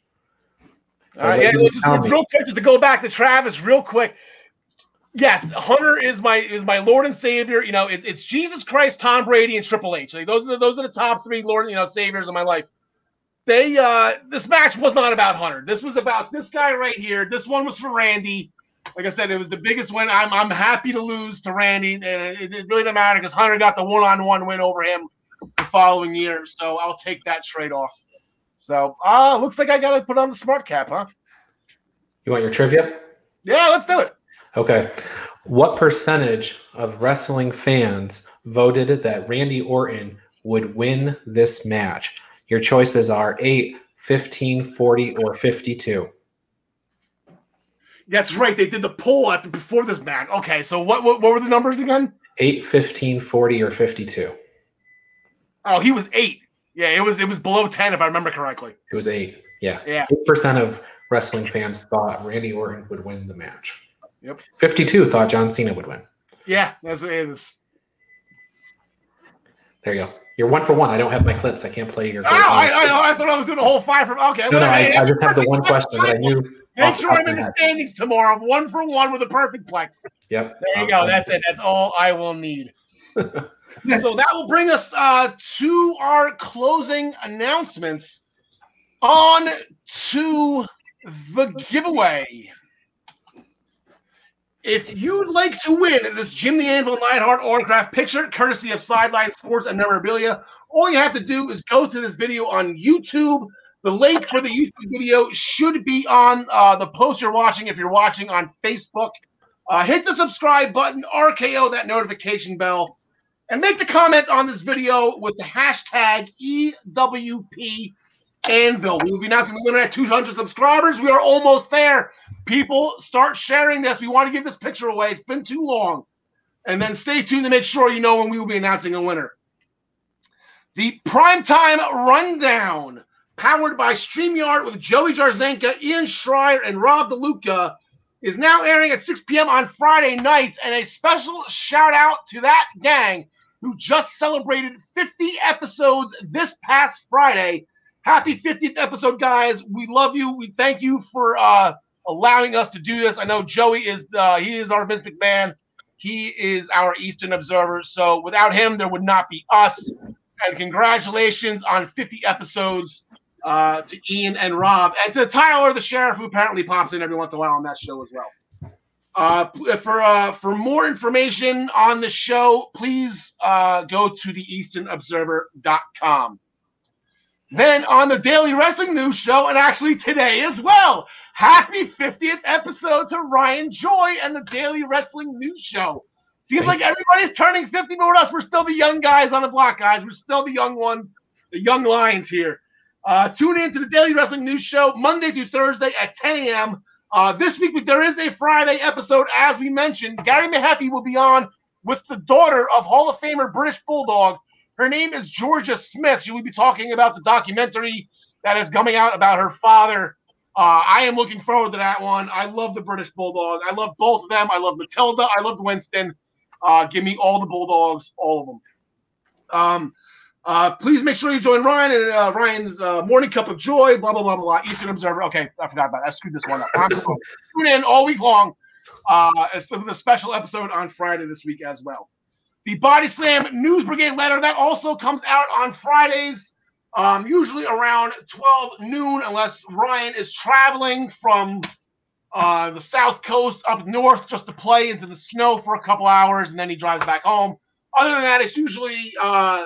S1: All right, yeah, well, just real quick, just to go back to Travis, real quick. Yes, Hunter is my is my Lord and Savior. You know, it, it's Jesus Christ, Tom Brady, and Triple H. Like, those are the, those are the top three Lord, you know, saviors of my life. They uh this match was not about Hunter. This was about this guy right here. This one was for Randy. Like I said, it was the biggest win. I'm I'm happy to lose to Randy, and it, it really didn't matter because Hunter got the one on one win over him the following year. So I'll take that trade off. So uh looks like I gotta put on the smart cap, huh?
S5: You want your trivia?
S1: Yeah, let's do it.
S5: Okay. What percentage of wrestling fans voted that Randy Orton would win this match? Your choices are 8, 15, 40, or 52.
S1: That's right. They did the poll after before this match. Okay, so what what, what were the numbers again?
S5: 8, 15, 40, or 52.
S1: Oh, he was eight. Yeah, it was it was below ten if I remember correctly.
S5: It was 8. Yeah.
S1: Yeah.
S5: 8% of wrestling fans thought Randy Orton would win the match.
S1: Yep.
S5: 52 thought John Cena would win.
S1: Yeah, that's what it is.
S5: There you go. You're one for one. I don't have my clips. I can't play your.
S1: Oh, I, I, I thought I was doing a whole five from okay.
S5: no, no, I, I just have the one question that I knew.
S1: Make
S5: off
S1: sure
S5: top
S1: I'm in the
S5: head.
S1: standings tomorrow, I'm one for one with a perfect plex.
S5: Yep.
S1: There you go. That's it. That's all I will need. so that will bring us uh, to our closing announcements. On to the giveaway. If you'd like to win this Jim the Anvil Neidhart autograph picture, courtesy of Sideline Sports and Memorabilia, all you have to do is go to this video on YouTube. The link for the YouTube video should be on uh, the post you're watching if you're watching on Facebook. Uh, hit the subscribe button, RKO that notification bell, and make the comment on this video with the hashtag EWP Anvil. We will be announcing the winner at 200 subscribers. We are almost there. People, start sharing this. We want to give this picture away. It's been too long. And then stay tuned to make sure you know when we will be announcing a winner. The primetime rundown, powered by StreamYard with Joey Jarzenka, Ian Schreier, and Rob DeLuca, is now airing at 6 p.m. on Friday nights. And a special shout out to that gang who just celebrated 50 episodes this past Friday. Happy 50th episode, guys. We love you. We thank you for uh, allowing us to do this. I know Joey is uh, he is our Vince McMahon. He is our Eastern Observer. So without him, there would not be us. And congratulations on 50 episodes uh, to Ian and Rob, and to Tyler, the sheriff, who apparently pops in every once in a while on that show as well. Uh, for uh, for more information on the show, please uh, go to the EasternObserver.com. Then on the Daily Wrestling News Show, and actually today as well, happy 50th episode to Ryan Joy and the Daily Wrestling News Show. Seems like everybody's turning 50, but with us, we're still the young guys on the block, guys. We're still the young ones, the young lions here. Uh, tune in to the Daily Wrestling News Show Monday through Thursday at 10 a.m. Uh, this week, there is a Friday episode, as we mentioned. Gary Mahaffey will be on with the daughter of Hall of Famer British Bulldog. Her name is Georgia Smith. She will be talking about the documentary that is coming out about her father. Uh, I am looking forward to that one. I love the British Bulldog. I love both of them. I love Matilda. I love Winston. Uh, give me all the Bulldogs, all of them. Um, uh, please make sure you join Ryan and uh, Ryan's uh, Morning Cup of Joy, blah, blah, blah, blah. Eastern Observer. Okay, I forgot about that. I screwed this one up. Tune in all week long uh, as for the special episode on Friday this week as well. The Body Slam News Brigade letter that also comes out on Fridays, um, usually around 12 noon, unless Ryan is traveling from uh, the South Coast up north just to play into the snow for a couple hours, and then he drives back home. Other than that, it's usually uh,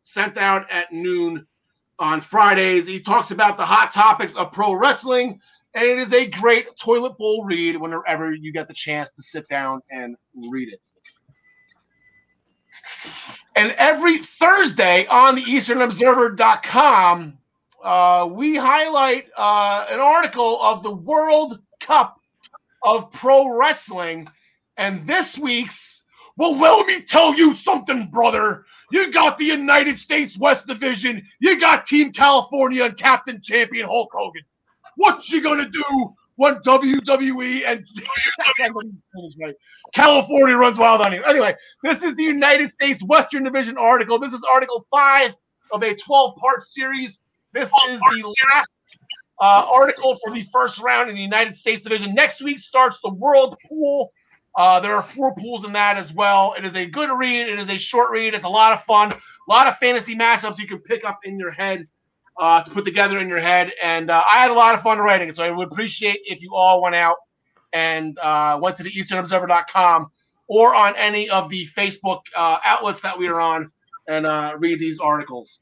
S1: sent out at noon on Fridays. He talks about the hot topics of pro wrestling, and it is a great toilet bowl read whenever you get the chance to sit down and read it. And every Thursday on the EasternObserver.com, uh, we highlight uh, an article of the World Cup of Pro Wrestling. And this week's, well, let me tell you something, brother. You got the United States West Division. You got Team California and Captain Champion Hulk Hogan. What you gonna do when WWE and California runs wild on you? Anyway, this is the United States Western Division article. This is Article Five of a 12-part series. This is the last uh, article for the first round in the United States Division. Next week starts the World Pool uh, there are four pools in that as well. It is a good read. It is a short read. It's a lot of fun. A lot of fantasy matchups you can pick up in your head uh, to put together in your head. And uh, I had a lot of fun writing it. So I would appreciate if you all went out and uh, went to the EasternObserver.com or on any of the Facebook uh, outlets that we are on and uh, read these articles.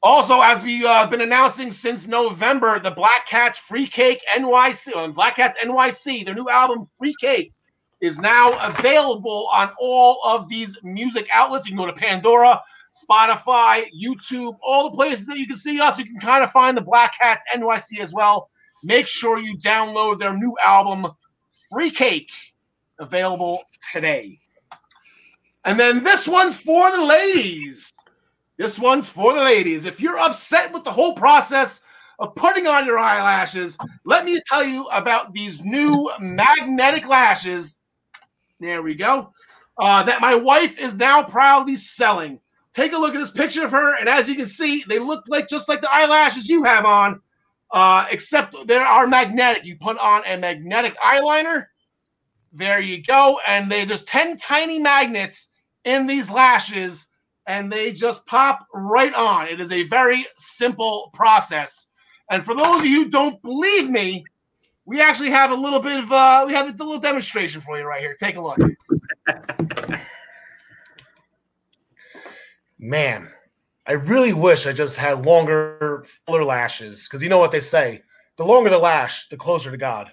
S1: Also, as we've been announcing since November, the Black Cats Free Cake NYC, Black Cats NYC, their new album Free Cake is now available on all of these music outlets. You can go to Pandora, Spotify, YouTube, all the places that you can see us. You can kind of find the Black Hats NYC as well. Make sure you download their new album, Free Cake, available today. And then this one's for the ladies. This one's for the ladies. If you're upset with the whole process of putting on your eyelashes, let me tell you about these new magnetic lashes there we go. Uh, that my wife is now proudly selling. Take a look at this picture of her, and as you can see, they look like just like the eyelashes you have on, uh, except they are magnetic. You put on a magnetic eyeliner. There you go, and they, there's ten tiny magnets in these lashes, and they just pop right on. It is a very simple process. And for those of you who don't believe me, we actually have a little bit of uh, we have a little demonstration for you right here. Take a look. Man, I really wish I just had longer, fuller lashes because you know what they say: the longer the lash, the closer to God.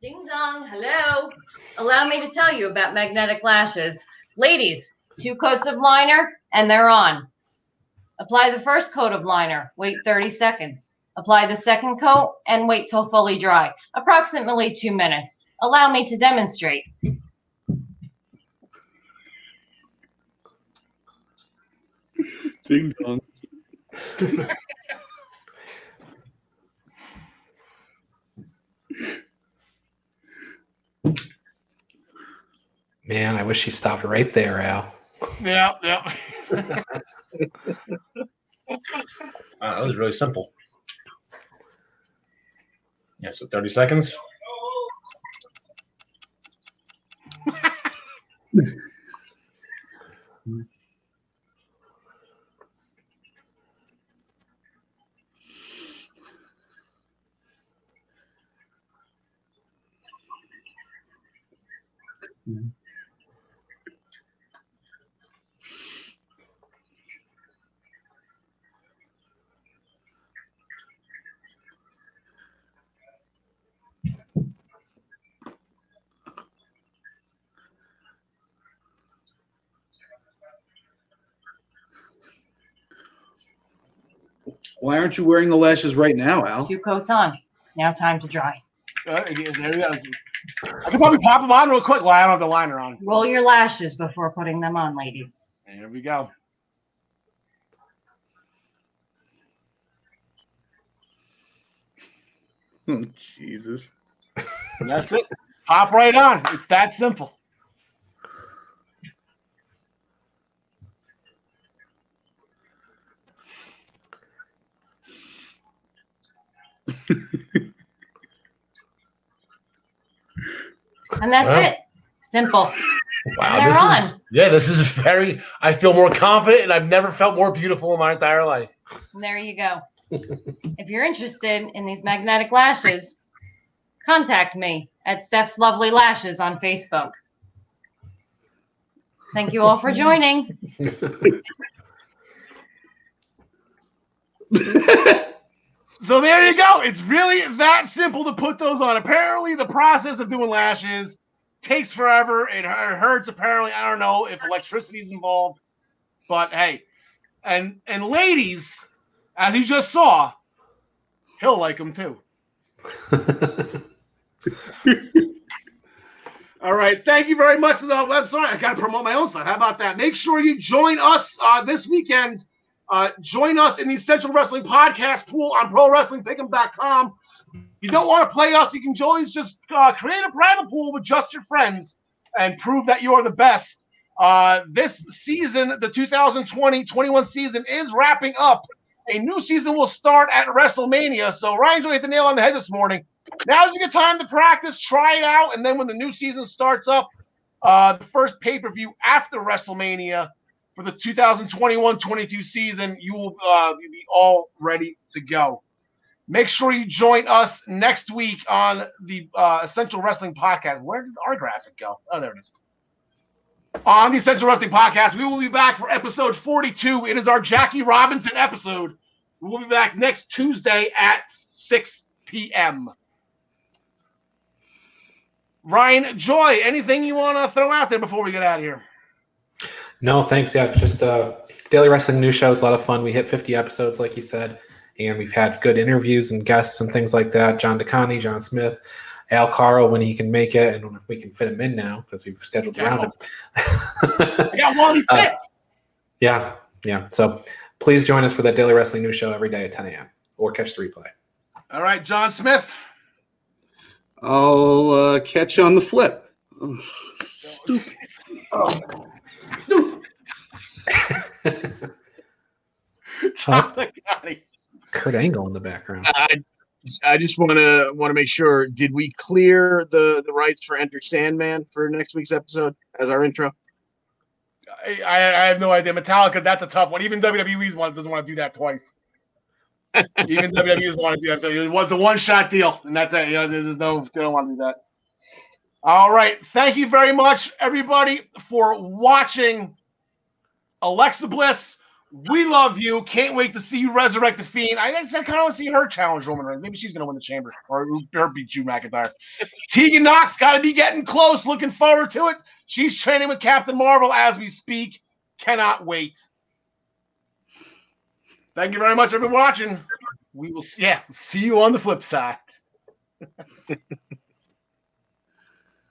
S6: Ding dong, hello. Allow me to tell you about magnetic lashes. Ladies, two coats of liner and they're on. Apply the first coat of liner, wait 30 seconds. Apply the second coat and wait till fully dry, approximately two minutes. Allow me to demonstrate.
S3: Ding dong.
S5: Man, I wish he stopped right there, Al.
S1: Yeah, yeah.
S7: Wow, uh, that was really simple. Yeah, so 30 seconds.
S3: Why aren't you wearing the lashes right now, Al?
S6: Two coats on. Now time to dry.
S1: Uh, there he goes. I can probably pop them on real quick while I don't have the liner on.
S6: Roll your lashes before putting them on, ladies.
S1: There we go.
S3: Oh, Jesus.
S1: And that's it. Pop right on. It's that simple.
S6: And that's
S7: Wow.
S6: it. Simple.
S7: Wow,
S6: They're
S7: this is yeah, this is very. I feel more confident, and I've never felt more beautiful in my entire life.
S6: There you go. if you're interested in these magnetic lashes, contact me at Steph's Lovely Lashes on Facebook. Thank you all for joining.
S1: So there you go. It's really that simple to put those on. Apparently, the process of doing lashes takes forever. It, it hurts. Apparently, I don't know if electricity is involved, but hey, and and ladies, as you just saw, he'll like them too. All right. Thank you very much to the website. I got to promote my own site. How about that? Make sure you join us uh, this weekend. Uh, join us in the Essential Wrestling Podcast pool on ProWrestlingPick'em.com. If you don't want to play us, you can always just uh, create a private pool with just your friends and prove that you are the best. Uh, this season, the 2020-21 season, is wrapping up. A new season will start at WrestleMania. So Ryan Joy hit the nail on the head this morning. Now's a good time to practice, try it out, and then when the new season starts up, uh, the first pay-per-view after WrestleMania for the 2021-22 season, you will uh, be all ready to go. Make sure you join us next week on the uh, Essential Wrestling Podcast. Where did our graphic go? Oh, there it is. On the Essential Wrestling Podcast, we will be back for episode 42. It is our Jackie Robinson episode. We will be back next Tuesday at 6 p.m. Ryan Joy, anything you want to throw out there before we get out of here?
S5: No, thanks. Yeah, just uh, daily wrestling news show is a lot of fun. We hit 50 episodes, like you said, and we've had good interviews and guests and things like that. John DeConnie, John Smith, Al Carl when he can make it, and if we can fit him in now because we've scheduled around him.
S1: I got Wally
S5: Uh,
S1: Pitt.
S5: yeah, yeah. So please join us for that daily wrestling news show every day at 10 a.m. or catch the replay.
S1: All right, John Smith.
S3: I'll uh, catch you on the flip. Oh, stupid. Stupid.
S1: John DeConnie.
S5: Kurt Angle in the background.
S2: I, I just want to want to make sure. Did we clear the the rights for Enter Sandman for next week's episode as our intro?
S1: I, I have no idea. Metallica, that's a tough one. Even WWE's one doesn't want to do that twice. Even WWE doesn't want to do that. So it was a one shot deal, and that's it. You know, there's no, they don't want to do that. All right. Thank you very much, everybody, for watching Alexa Bliss. We love you. Can't wait to see you resurrect the fiend. I, I kind of want to see her challenge Roman Reigns. Maybe she's going to win the chamber or, or beat Drew McIntyre. Tegan Nox got to be getting close. Looking forward to it. She's training with Captain Marvel as we speak. Cannot wait. Thank you very much, everyone watching. We will see, yeah, see you on the flip side.